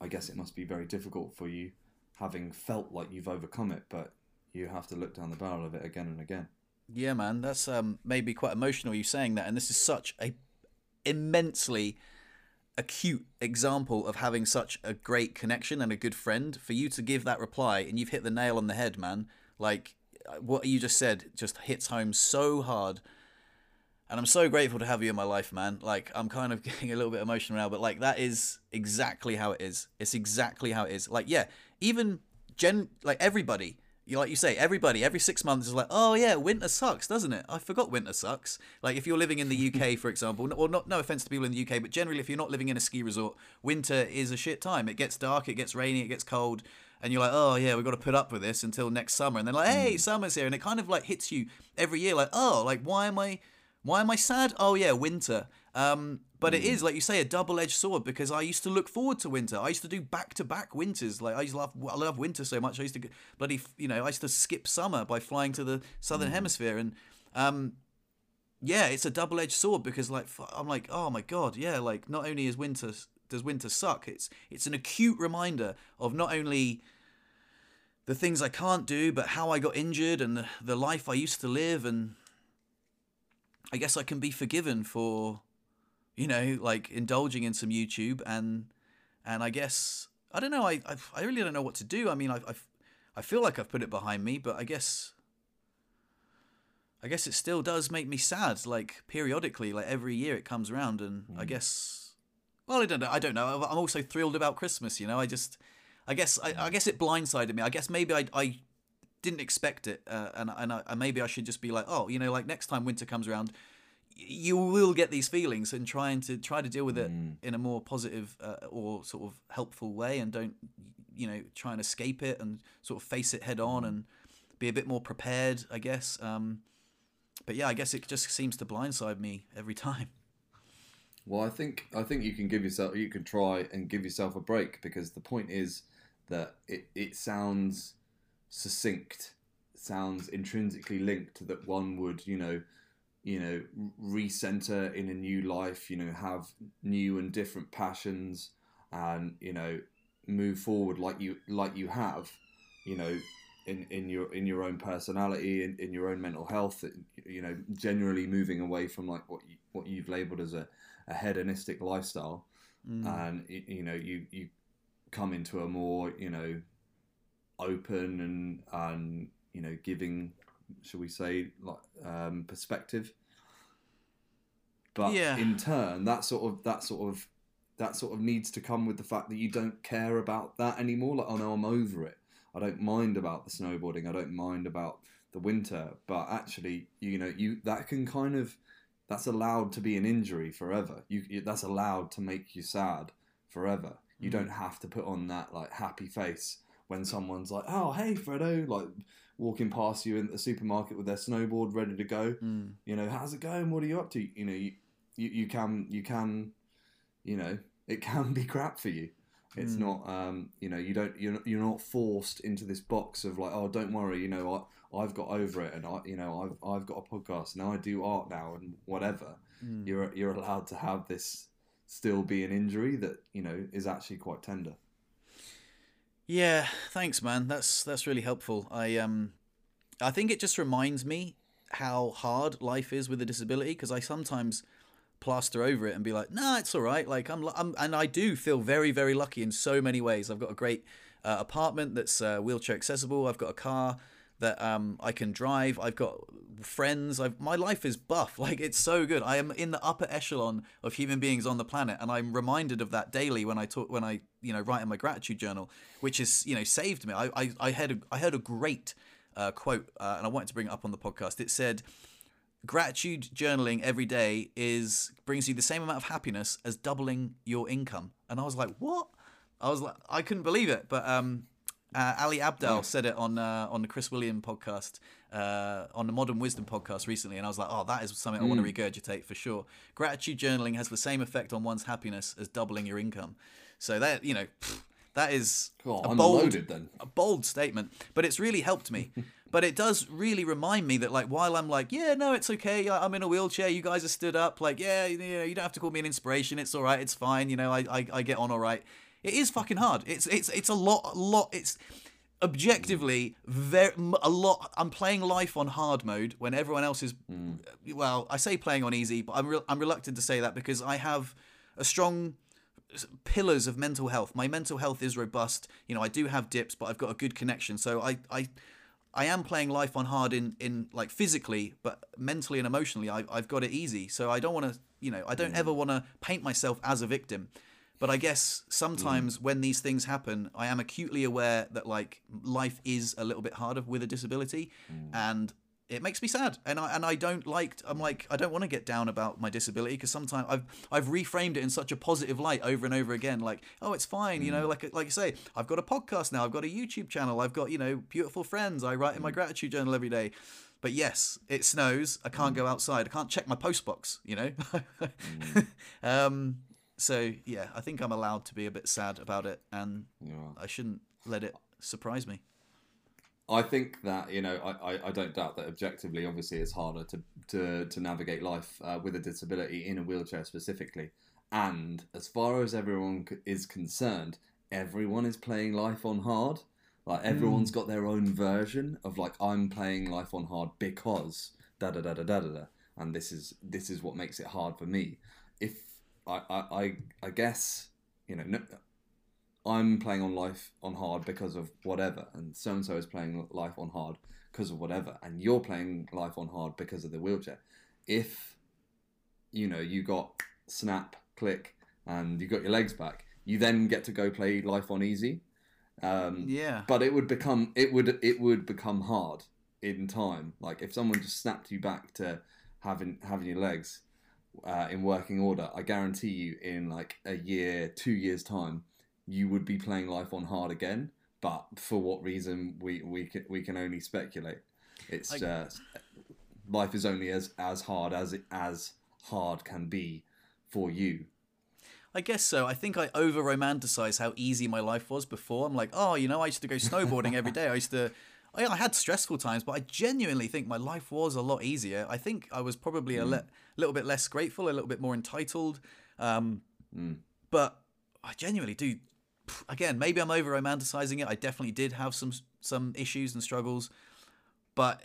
I guess it must be very difficult for you having felt like you've overcome it, but you have to look down the barrel of it again and again. Yeah, man, that's um, maybe quite emotional. You saying that, and this is such a immensely acute example of having such a great connection and a good friend. For you to give that reply, and you've hit the nail on the head, man. Like uh, what you just said, just hits home so hard. And I'm so grateful to have you in my life, man. Like I'm kind of [laughs] getting a little bit emotional now, but like that is exactly how it is. It's exactly how it is. Like yeah, even gen like everybody you like you say everybody every six months is like oh yeah winter sucks doesn't it? I forgot winter sucks. Like if you're living in the uk [laughs] for example or not no offense to people in the uk but generally if you're not living in a ski resort winter is a shit time. It gets dark it gets rainy it gets cold and you're like oh yeah we've got to put up with this until next summer and then like hey mm. summer's here and it kind of like hits you every year like oh like why am i why am i sad? Oh yeah winter um but mm. it is, like you say, a double edged sword because I used to look forward to winter. I used to do back to back winters. Like I used to love, I love winter so much. I used to bloody, you know, I used to skip summer by flying to the southern mm. hemisphere, and um, yeah, it's a double edged sword because like I'm like, oh my god, yeah, like not only is winter does winter suck, it's it's an acute reminder of not only the things I can't do, but how I got injured and the, the life I used to live, and I guess I can be forgiven for you know, like indulging in some YouTube and and I guess I don't know. I I, I really don't know what to do. I mean, I I I feel like I've put it behind me, but I guess I guess it still does make me sad. Like periodically, like every year it comes around, and mm. I guess well, I don't know. I don't know. I'm also thrilled about Christmas. You know, I just I guess I, I guess it blindsided me. I guess maybe I I didn't expect it, uh, and and I, maybe I should just be like, oh, you know, like next time winter comes around you will get these feelings and trying to try to deal with it mm. in a more positive uh, or sort of helpful way and don't you know try and escape it and sort of face it head on mm. and be a bit more prepared i guess um, but yeah i guess it just seems to blindside me every time well i think i think you can give yourself you can try and give yourself a break because the point is that it, it sounds succinct sounds intrinsically linked that one would you know you know, recenter in a new life, you know, have new and different passions and, you know, move forward like you like you have, you know, in, in your in your own personality, in, in your own mental health, you know, generally moving away from like what you, what you've labeled as a, a hedonistic lifestyle, mm. and you know you you come into a more you know open and and you know giving shall we say, like um, perspective. But yeah. in turn, that sort of that sort of that sort of needs to come with the fact that you don't care about that anymore. Like, oh no, I'm over it. I don't mind about the snowboarding. I don't mind about the winter. But actually, you know, you that can kind of that's allowed to be an injury forever. You that's allowed to make you sad forever. You mm. don't have to put on that like happy face when someone's like, "Oh, hey, Freddo," like walking past you in the supermarket with their snowboard ready to go. Mm. You know, how's it going? What are you up to? You know, you, you, you can you can, you know, it [laughs] can be crap for you. It's mm. not, um, you know, you don't you're you're not forced into this box of like, oh, don't worry, you know, I I've got over it, and I, you know, I've I've got a podcast now. I do art now, and whatever. Mm. You're you're allowed to have this still be an injury that you know is actually quite tender. Yeah, thanks, man. That's that's really helpful. I um, I think it just reminds me how hard life is with a disability because I sometimes plaster over it and be like, nah, it's all right. Like I'm, I'm and I do feel very, very lucky in so many ways. I've got a great uh, apartment that's uh, wheelchair accessible. I've got a car that um, I can drive. I've got friends. I've, my life is buff. [laughs] Like it's so good. I am in the upper echelon of human beings on the planet, and I'm reminded of that daily when I talk when I you know write in my gratitude journal, which has you know saved me. I I, I heard a, I heard a great uh, quote, uh, and I wanted to bring it up on the podcast. It said. Gratitude journaling every day is brings you the same amount of happiness as doubling your income, and I was like, "What?" I was like, I couldn't believe it. But um, uh, Ali Abdaal said it on uh, on the Chris William podcast, uh, on the Modern Wisdom podcast recently, and I was like, oh, that is something I want to regurgitate for sure. Gratitude journaling has the same effect on one's happiness as doubling your income. So that you know, that is a bold, a bold statement, but it's really helped me. [laughs] but it does really remind me that, like, while I'm like, yeah, no, it's okay. I- I'm in a wheelchair. You guys are stood up. Like, yeah, you know, you don't have to call me an inspiration. It's all right. It's fine. You know, I, I, I get on all right. It is fucking hard. It's, it's, it's a lot, a lot. It's objectively very a lot. I'm playing life on hard mode when everyone else is. Mm. Well, I say playing on easy, but I'm re- I'm reluctant to say that because I have a strong pillars of mental health. My mental health is robust. You know, I do have dips, but I've got a good connection. So I I I am playing life on hard in in like physically, but mentally and emotionally, I, I've got it easy. So I don't want to, you know, I don't mm. ever want to paint myself as a victim. But I guess mm-hmm. sometimes when these things happen, I am acutely aware that like life is a little bit harder with a disability, mm. and it makes me sad. And I and I don't like. I'm like I don't want to get down about my disability because sometimes I've I've reframed it in such a positive light over and over again. Like oh, it's fine. You know, mm. like like I say, I've got a podcast now. I've got a YouTube channel. I've got you know beautiful friends. I write in my mm. gratitude journal every day. But yes, it snows. I can't go outside. I can't check my post box. You know. [laughs] um. So yeah, I think I'm allowed to be a bit sad about it, and I shouldn't let it surprise me. I think that you know I, I, I don't doubt that objectively, obviously, it's harder to to, to navigate life uh, with a disability in a wheelchair specifically. And as far as everyone is concerned, everyone is playing life on hard. Like everyone's got their own version of like I'm playing life on hard because da da da da da da da, and this is this is what makes it hard for me. If I I I, guess you know. No, I'm playing on life on hard because of whatever, and so and so is playing life on hard because of whatever, and you're playing life on hard because of the wheelchair. If you know you got snap, click, and you got your legs back, you then get to go play life on easy. Um, Yeah. but it would become it would it would become hard in time. Like if someone just snapped you back to having having your legs uh, in working order, I guarantee you in like a year, two years time, you would be playing life on hard again. But for what reason, we we can we can only speculate. It's I- just life is only as as hard as it as hard can be for you. I guess so. I think I over romanticize how easy my life was before. I'm like, oh, you know, I used to go snowboarding every day. I used to, I, I had stressful times, but I genuinely think my life was a lot easier. I think I was probably a le- little bit less grateful, a little bit more entitled. Um, But I genuinely do. Again, maybe I'm over romanticizing it. I definitely did have some some issues and struggles, but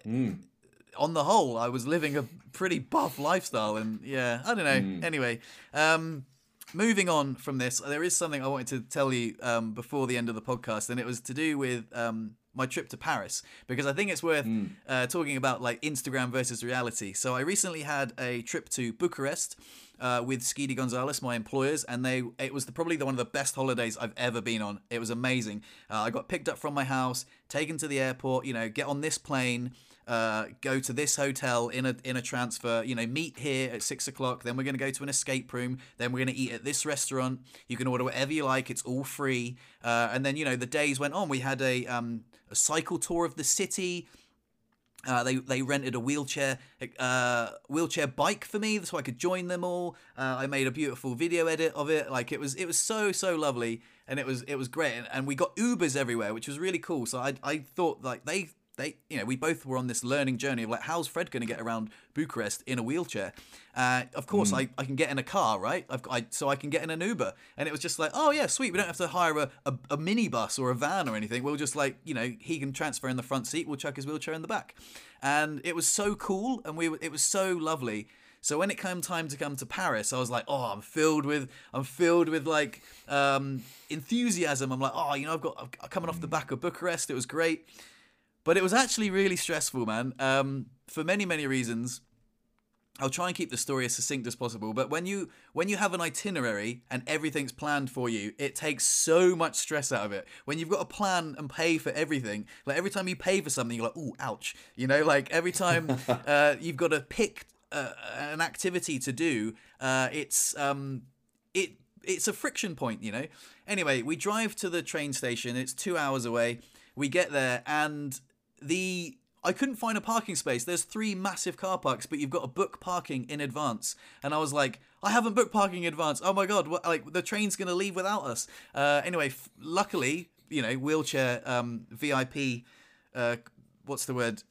on the whole, I was living a pretty buff lifestyle, and yeah, I don't know. Anyway, um, moving on from this, there is something I wanted to tell you um, before the end of the podcast, and it was to do with um, my trip to Paris because I think it's worth uh, talking about like Instagram versus reality. So I recently had a trip to Bucharest. Uh, with Skidi Gonzalez, my employers, and they it was the, probably the, one of the best holidays I've ever been on. It was amazing. Uh, I got picked up from my house, taken to the airport. You know, get on this plane, uh, go to this hotel in a in a transfer. You know, meet here at six o'clock. Then we're gonna go to an escape room. Then we're gonna eat at this restaurant. You can order whatever you like. It's all free. Uh, and then you know the days went on. We had a um, a cycle tour of the city. Uh, they they rented a wheelchair uh, wheelchair bike for me so I could join them all. Uh, I made a beautiful video edit of it. Like it was it was so so lovely and it was it was great. And, and we got Ubers everywhere, which was really cool. So I I thought like they they, you know, we both were on this learning journey of like, how's Fred going to get around Bucharest in a wheelchair? Uh, of course, I, I can get in a car, right? I've, I, so I can get in an Uber, and it was just like, oh yeah, sweet. We don't have to hire a, a, a minibus or a van or anything. We'll just like, you know, he can transfer in the front seat. We'll chuck his wheelchair in the back, and it was so cool, and we, it was so lovely. So when it came time to come to Paris, I was like, oh, I'm filled with, I'm filled with like um, enthusiasm. I'm like, oh, you know, I've got I'm coming off the back of Bucharest. It was great, but it was actually really stressful, man. Um, for many many reasons. I'll try and keep the story as succinct as possible. But when you when you have an itinerary and everything's planned for you, it takes so much stress out of it. When you've got to plan and pay for everything, like every time you pay for something, you're like, "Ooh, ouch!" You know, like every time [laughs] uh, you've got to pick uh, an activity to do, uh, it's um, it it's a friction point, you know. Anyway, we drive to the train station. It's two hours away. We get there, and the I couldn't find a parking space. There's three massive car parks, but you've got to book parking in advance. And I was like, I haven't booked parking in advance. Oh my god, what, like the train's gonna leave without us. Uh, anyway, f- luckily, you know, wheelchair um, VIP. Uh, what's the word?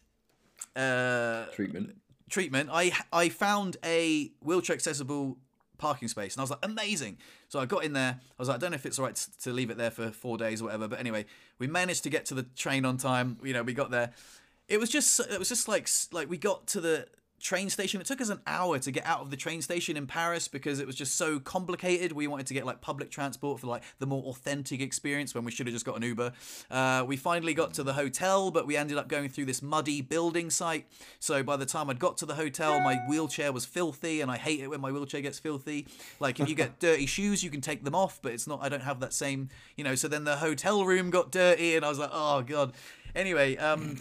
Uh, Treatment. treatment, I I found a wheelchair accessible parking space, and I was like, amazing. So I got in there. I was like, I don't know if it's all right to, leave it there for four days or whatever. But anyway, we managed to get to the train on time. You know, we got there. It was just it was just like like we got to the train station. It took us an hour to get out of the train station in Paris because it was just so complicated. We wanted to get like public transport for like the more authentic experience when we should have just got an Uber. Uh, we finally got to the hotel, but we ended up going through this muddy building site. So by the time I'd got to the hotel, my wheelchair was filthy, and I hate it when my wheelchair gets filthy. Like if you get [laughs] dirty shoes, you can take them off, but it's not. I don't have that same, you know. So then the hotel room got dirty, and I was like, oh god. Anyway, um,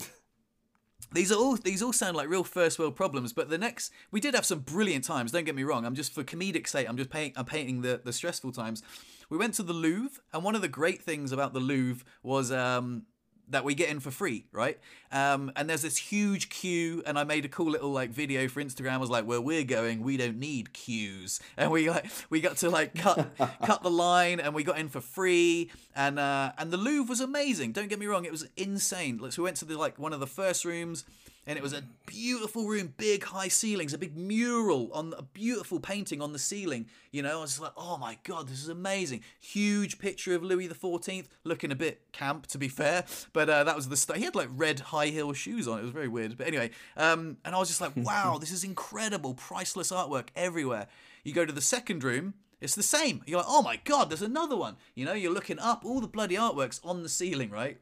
these are all these all sound like real first world problems, but the next we did have some brilliant times. Don't get me wrong. I'm just for comedic sake. I'm just. I'm painting the the stressful times. We went to the Louvre, and one of the great things about the Louvre was um, that we get in for free, right? Um, and there's this huge queue, and I made a cool little like video for Instagram. I was like, "Where we're going, we don't need queues," [laughs] and we like we got to like cut [laughs] cut the line, and we got in for free. And uh, and the Louvre was amazing. Don't get me wrong, it was insane. Like, so we went to the like one of the first rooms. And it was a beautiful room, big high ceilings, a big mural on a beautiful painting on the ceiling. You know, I was like, oh my god, this is amazing. Huge picture of Louis the Fourteenth, looking a bit camp to be fair, but uh, that was the st- he had like red high heel shoes on. It was very weird, but anyway, um, and I was just like, [laughs] wow, this is incredible, priceless artwork everywhere. You go to the second room, it's the same. You're like, oh my god, there's another one. You know, you're looking up, all the bloody artworks on the ceiling, right?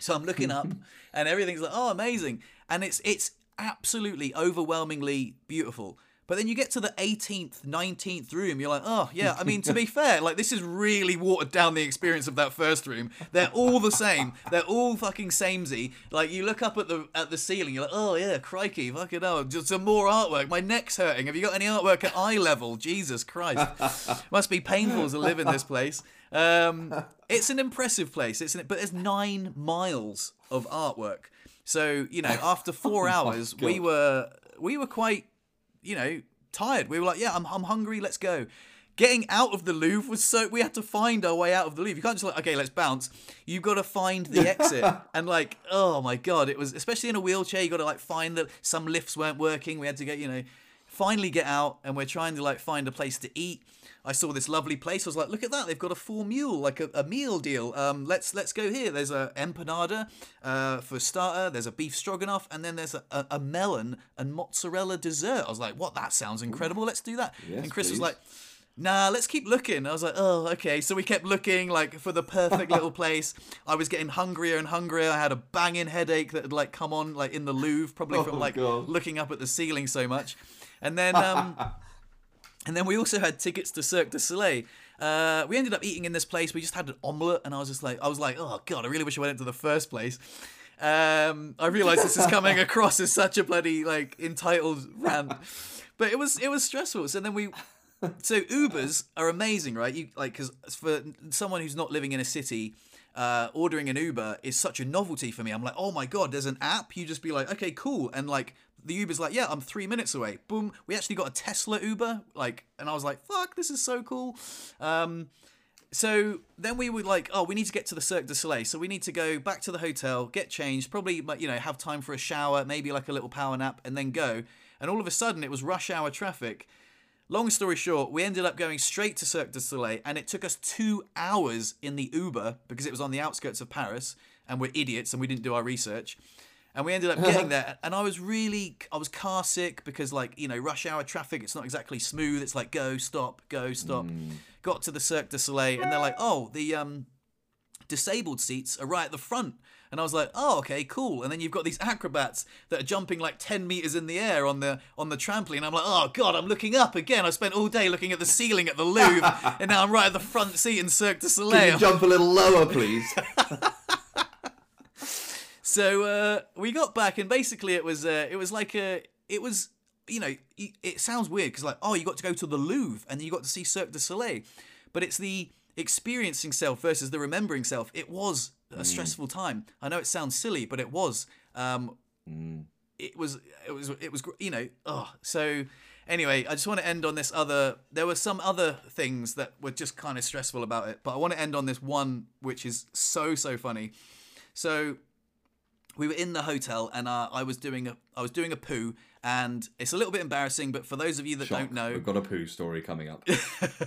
So I'm looking up, [laughs] and everything's like, oh, amazing, and it's it's absolutely overwhelmingly beautiful. But then you get to the 18th, 19th room, you're like, oh, yeah, I mean, to be [laughs] fair, like, this is really watered down the experience of that first room. They're all the same. They're all fucking samey. Like, you look up at the at the ceiling, you're like, oh, yeah, crikey, fucking hell, just some more artwork. My neck's hurting. Have you got any artwork at eye level? Jesus Christ. [laughs] Must be painful to live in this place. Um, it's an impressive place, it's an, but there's nine miles of artwork. So, you know, [laughs] after four oh hours, we were we were quite you know, tired. We were like, yeah, I'm, I'm hungry, let's go. Getting out of the Louvre was so we had to find our way out of the Louvre. You can't just like, okay, let's bounce. You've got to find the exit. [laughs] and like, oh my god, it was especially in a wheelchair, you gotta like find that some lifts weren't working. We had to get, you know, finally get out and we're trying to like find a place to eat. I saw this lovely place. I was like, look at that! They've got a full mule, like a, a meal deal. Um, let's let's go here. There's a empanada uh, for starter. There's a beef stroganoff, and then there's a, a, a melon and mozzarella dessert. I was like, what? That sounds incredible. Let's do that. Yes, and Chris was like, nah, let's keep looking. I was like, oh, okay. So we kept looking like for the perfect little [laughs] place. I was getting hungrier and hungrier. I had a banging headache that had like come on like in the Louvre, probably from Oh, like God. looking up at the ceiling so much. And then um, [laughs] and then we also had tickets to Cirque du Soleil. Uh, we ended up eating in this place. We just had an omelette, and I was just like, I was like, oh god, I really wish I went into the first place. Um, I realized this is coming [laughs] across as such a bloody like entitled rant, but it was it was stressful. So then we, so Ubers are amazing, right? You like because for someone who's not living in a city. Uh, ordering an Uber is such a novelty for me. I'm like, oh my god, there's an app. You just be like, okay, cool, and like the Uber's like, yeah, I'm three minutes away. Boom. We actually got a Tesla Uber, like, and I was like, fuck, this is so cool. Um, so then we were like, oh, we need to get to the Cirque du Soleil. So we need to go back to the hotel, get changed, probably, you know, have time for a shower, maybe like a little power nap, and then go. And all of a sudden, it was rush hour traffic. Long story short, we ended up going straight to Cirque du Soleil, and it took us two hours in the Uber because it was on the outskirts of Paris, and we're idiots and we didn't do our research. And we ended up getting there, and I was really, I was car sick because, like, you know, rush hour traffic, it's not exactly smooth. It's like go, stop, go, stop. Got to the Cirque du Soleil, and they're like, oh, the um, disabled seats are right at the front. And I was like, oh, okay, cool. And then you've got these acrobats that are jumping like 10 meters in the air on the on the trampoline. I'm like, oh god, I'm looking up again. I spent all day looking at the ceiling at the Louvre, [laughs] and now I'm right at the front seat in Cirque du soleil Can you jump a little lower, please? [laughs] So uh, we got back, and basically it was uh, it was like a it was you know it sounds weird because like oh you got to go to the Louvre and you got to see Cirque du Soleil, but it's the experiencing self versus the remembering self. It was a stressful time. I know it sounds silly, but it was. Um, It was it was it was you know oh so. Anyway, I just want to end on this other. There were some other things that were just kind of stressful about it, but I want to end on this one, which is so so funny. So we were in the hotel and uh, I was doing a I was doing a poo and it's a little bit embarrassing but for those of you that don't know We've got a poo story coming up.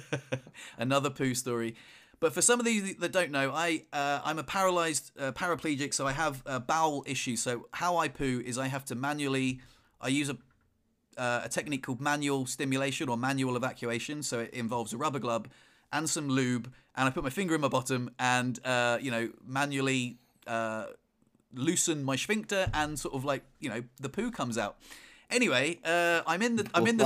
[laughs] another poo story. But for some of these that don't know I uh, I'm a paralyzed uh, paraplegic so I have uh, bowel issues so how I poo is I have to manually I use a uh, a technique called manual stimulation or manual evacuation. So it involves a rubber glove and some lube and I put my finger in my bottom and uh, you know manually uh, loosen my sphincter and sort of like you know the poo comes out. Anyway, uh, I'm in the I'm in the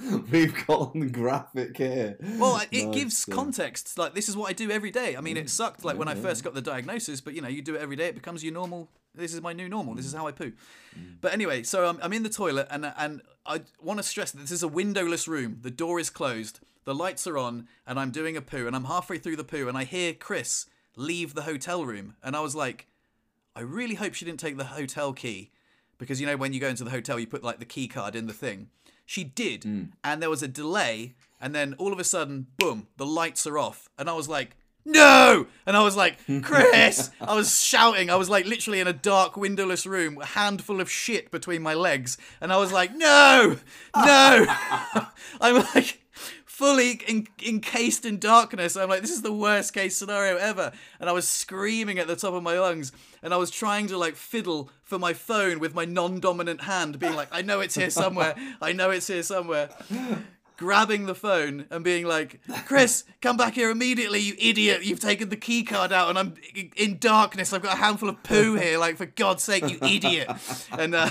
[laughs] We've got the graphic here. well, it gives context. Like this is what I do every day. I mean, it mm. sucked like when I first got the diagnosis, but you know, you do it every day. It becomes your normal. This is my new normal. This is mm. how I poo. Mm. But anyway, so I'm, I'm in the toilet and and I want to stress that this is a windowless room. The door is closed. The lights are on, and I'm doing a poo, and I'm halfway through the poo, and I hear Chris leave the hotel room, and I was like, I really hope she didn't take the hotel key because you know when you go into the hotel you put like the key card in the thing. She did, hmm. and there was a delay, and then all of a sudden, boom, the lights are off, and I was like, no! And I was like, [laughs] Chris! I was shouting. I was like literally in a dark, windowless room, a handful of shit between my legs, and I was like, no! No! [laughs] I'm like fully en- encased in darkness. I'm like, this is the worst case scenario ever. And I was screaming at the top of my lungs, and I was trying to like fiddle for my phone with my non-dominant hand, being like, I know it's here somewhere. I know it's here somewhere. Grabbing the phone and being like, Chris, come back here immediately, you idiot. You've taken the key card out and I'm in darkness. I've got a handful of poo here. Like, for God's sake, you idiot. And, uh,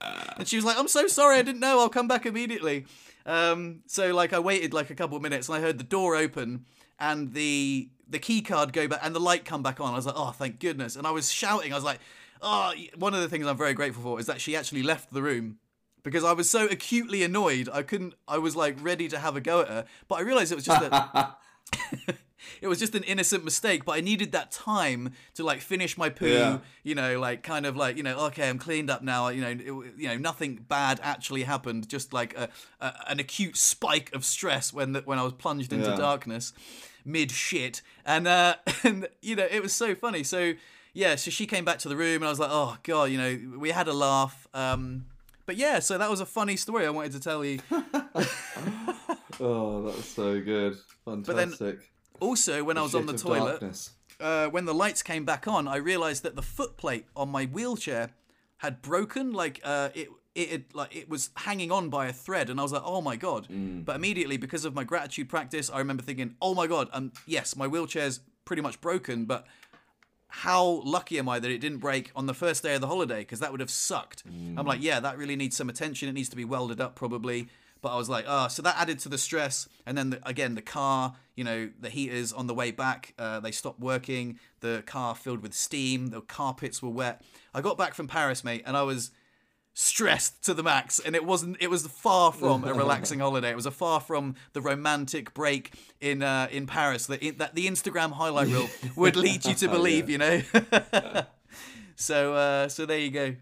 [laughs] and she was like, I'm so sorry. I didn't know. I'll come back immediately. Um, so like I waited like a couple of minutes and I heard the door open and the the key card go back and the light come back on. I was like, oh, thank goodness. And I was shouting. I was like, oh, one of the things I'm very grateful for is that she actually left the room because I was so acutely annoyed. I couldn't. I was like ready to have a go at her, but I realized it was just that. [laughs] [laughs] [laughs] it was just an innocent mistake, but I needed that time to like finish my poo. Yeah. You know, like kind of like you know, okay, I'm cleaned up now. You know, it, you know, nothing bad actually happened. Just like a, a an acute spike of stress when the, when I was plunged into Yeah. darkness, mid shit, and uh, [laughs] and you know, it was so funny. So yeah, so she came back to the room, and I was like, oh god, you know, we had a laugh. Um, but yeah, so that was a funny story I wanted to tell you. [laughs] Oh, that's so good. then- Fantastic. Also, when I was on the toilet, uh, when the lights came back on, I realized that the footplate on my wheelchair had broken. Like uh, it, it, had, like it was hanging on by a thread, and I was like, "Oh my god!" But immediately, because of my gratitude practice, I remember thinking, "Oh my god!" Um, yes, my wheelchair's pretty much broken, but how lucky am I that it didn't break on the first day of the holiday? Because that would have sucked. I'm like, yeah, that really needs some attention. It needs to be welded up, probably. But I was like, ah, so that added to the stress. And then the, again, the car, you know, the heaters on the way back, uh, they stopped working. The car filled with steam. The carpets were wet. I got back from Paris, mate, and I was stressed to the max and it wasn't it was far from a relaxing [laughs] holiday it was a far from the romantic break in uh in paris that that the instagram highlight reel would lead you to [laughs] believe you know [laughs] so uh so there you go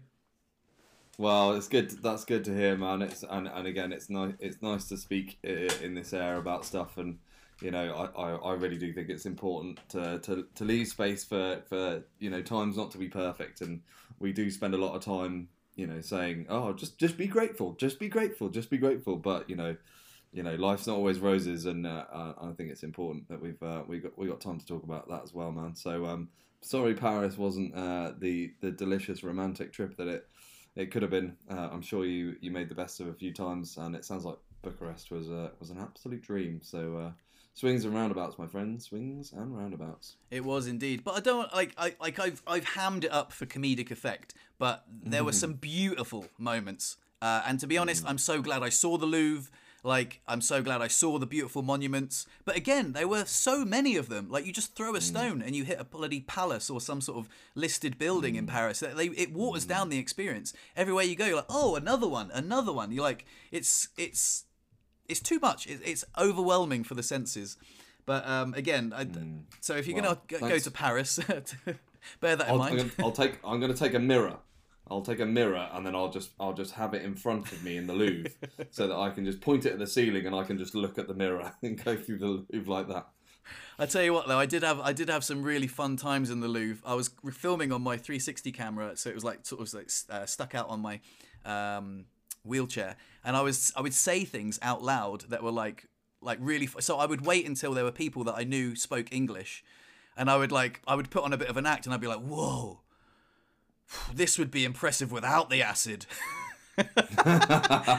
Well, it's good. That's good to hear, man. It's and, and again, it's nice. It's nice to speak in this air about stuff, and you know, I, I, I really do think it's important to, to, to leave space for, for you know times not to be perfect, and we do spend a lot of time, you know, saying, oh, just just be grateful, just be grateful, just be grateful. But you know, you know, life's not always roses, and uh, I think it's important that we've uh, we got we got time to talk about that as well, man. So um, sorry, Paris wasn't uh, the the delicious romantic trip that it it could have been. Uh, I'm sure you you made the best of a few times, and it sounds like Bucharest was uh, was an absolute dream. So uh, swings and roundabouts, my friend, swings and roundabouts. It was indeed, but I don't like I like I've I've hammed it up for comedic effect, but there were some beautiful moments. Uh, and to be honest, mm. I'm so glad I saw the Louvre. Like, I'm so glad I saw the beautiful monuments. But again, there were so many of them. Like, you just throw a mm. stone and you hit a bloody palace or some sort of listed building mm. in Paris. They, it waters mm. down the experience. Everywhere you go, you're like, oh, another one, another one. You're like, it's it's it's too much. it's overwhelming for the senses. But um, again, I, mm. so if you're well, gonna go, to Paris, [laughs] bear that in I'll, mind. I'll take. I'm gonna take a mirror I'll take a mirror and then I'll just I'll just have it in front of me in the Louvre [laughs] so that I can just point it at the ceiling and I can just look at the mirror [laughs] and go through the Louvre like that. I tell you what though, I did have I did have some really fun times in the Louvre. I was filming on my 360 camera, so it was like sort of like uh, stuck out on my um, wheelchair, and I was I would say things out loud that were like like really. So I would wait until there were people that I knew spoke English, and I would like I would put on a bit of an act, and I'd be like, "Whoa, this would be impressive without the acid. [laughs]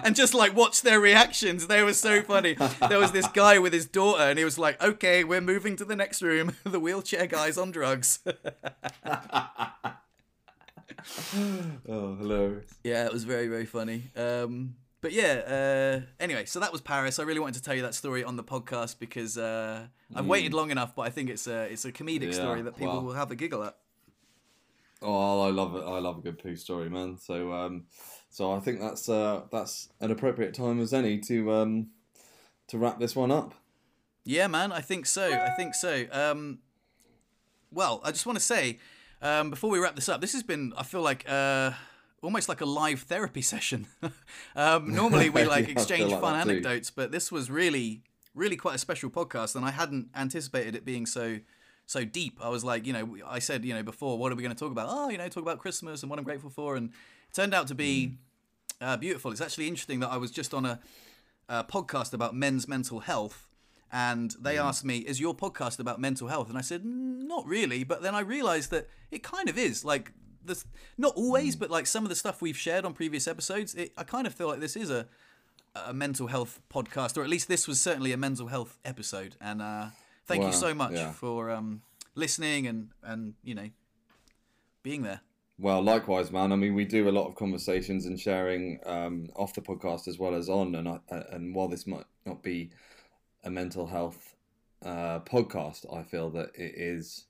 and just like watch their reactions. They were so funny. There was this guy with his daughter, and he was like, "Okay, we're moving to the next room. [laughs] the wheelchair guy's on drugs." [laughs] oh, hilarious! Yeah, it was very very funny. Um, but yeah. Uh, anyway, so that was Paris. I really wanted to tell you that story on the podcast because uh, I've mm. waited long enough, but I think it's a it's a comedic yeah, story that people well. will have a giggle at. Oh, I love it. I love a good poo story, man. So, um, so I think that's uh, that's an appropriate time as any to um, to wrap this one up. Yeah, man. I think so. I think so. Um, well, I just want to say um, before we wrap this up, this has been. I feel like. Uh, almost like a live therapy [laughs] session. um, normally we [laughs] like yeah, exchange like fun anecdotes, but this was really, really quite a special podcast, and I hadn't anticipated it being so so deep. I was like, you know, I said, you know, before, what are we going to talk about? Oh, you know, talk about Christmas and what I'm grateful for, and it turned out to be mm. uh, beautiful. It's actually interesting that I was just on a, a podcast about men's mental health, and they mm. asked me, "Is your podcast about mental health?" And I said, "Not really," but then I realized that it kind of is. Like, this, not always, mm. but like some of the stuff we've shared on previous episodes, it, I kind of feel like this is a a mental health podcast, or at least this was certainly a mental health episode, and. uh Thank wow. you so much yeah. for um, listening and and you know being there. Well, likewise, man. I mean, we do a lot of conversations and sharing um, off the podcast as well as on, and I, and while this might not be a mental health uh, podcast, I feel that it is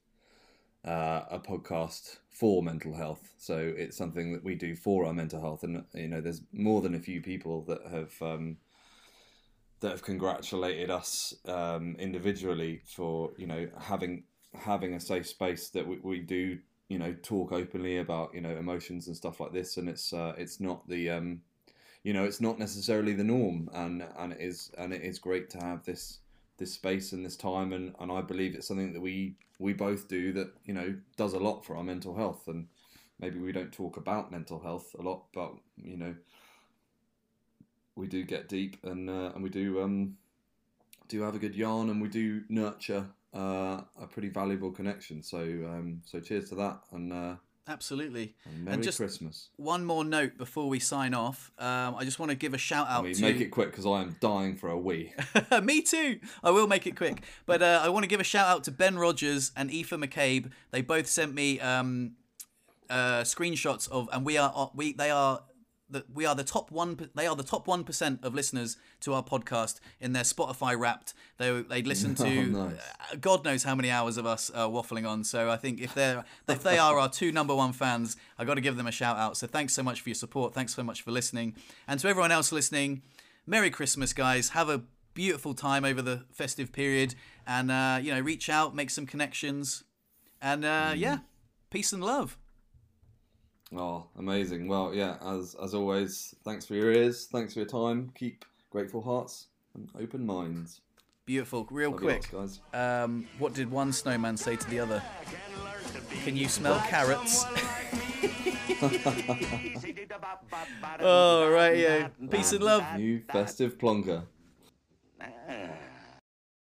uh, a podcast for mental health. So it's something that we do for our mental health, and you know, there's more than a few people that have um, that have congratulated us um, individually for you know having having a safe space that we, we do you know talk openly about you know emotions and stuff like this. And it's uh, it's not the um, you know it's not necessarily the norm. And and it is and it is great to have this this space and this time. And, and I believe it's something that we we both do that you know does a lot for our mental health. And maybe we don't talk about mental health a lot but you know we do get deep and uh, and we do um, do have a good yarn and we do nurture uh, a pretty valuable connection. So um, so cheers to that and. Uh, Absolutely. And Merry and just Christmas. One more note before we sign off. Um, I just want to give a shout out I mean, to. Make it quick because I am dying for a wee. [laughs] Me too. I will make it quick. But uh, I want to give a shout out to Ben Rogers and Aoife McCabe. They both sent me um, uh, screenshots of, and we are we they are that we are the top one. They are the top one percent of listeners to our podcast in their Spotify Wrapped. They they'd listen [laughs] to oh, nice. God knows how many hours of us uh, waffling on. So I think if they're if they are our two number one fans, I got to give them a shout out. So thanks so much for your support. Thanks so much for listening, and to everyone else listening, Merry Christmas, guys. Have a beautiful time over the festive period, and uh, you know, reach out, make some connections, and uh, mm. yeah, peace and love. Oh, amazing. Well, yeah, as as always, thanks for your ears, thanks for your time. Keep grateful hearts and open minds. Beautiful. Real Love quick, lots, guys. um, what did one snowman say to the other? Can you smell carrots? [laughs] [laughs] oh, right, yeah. Peace and love. New festive plonker.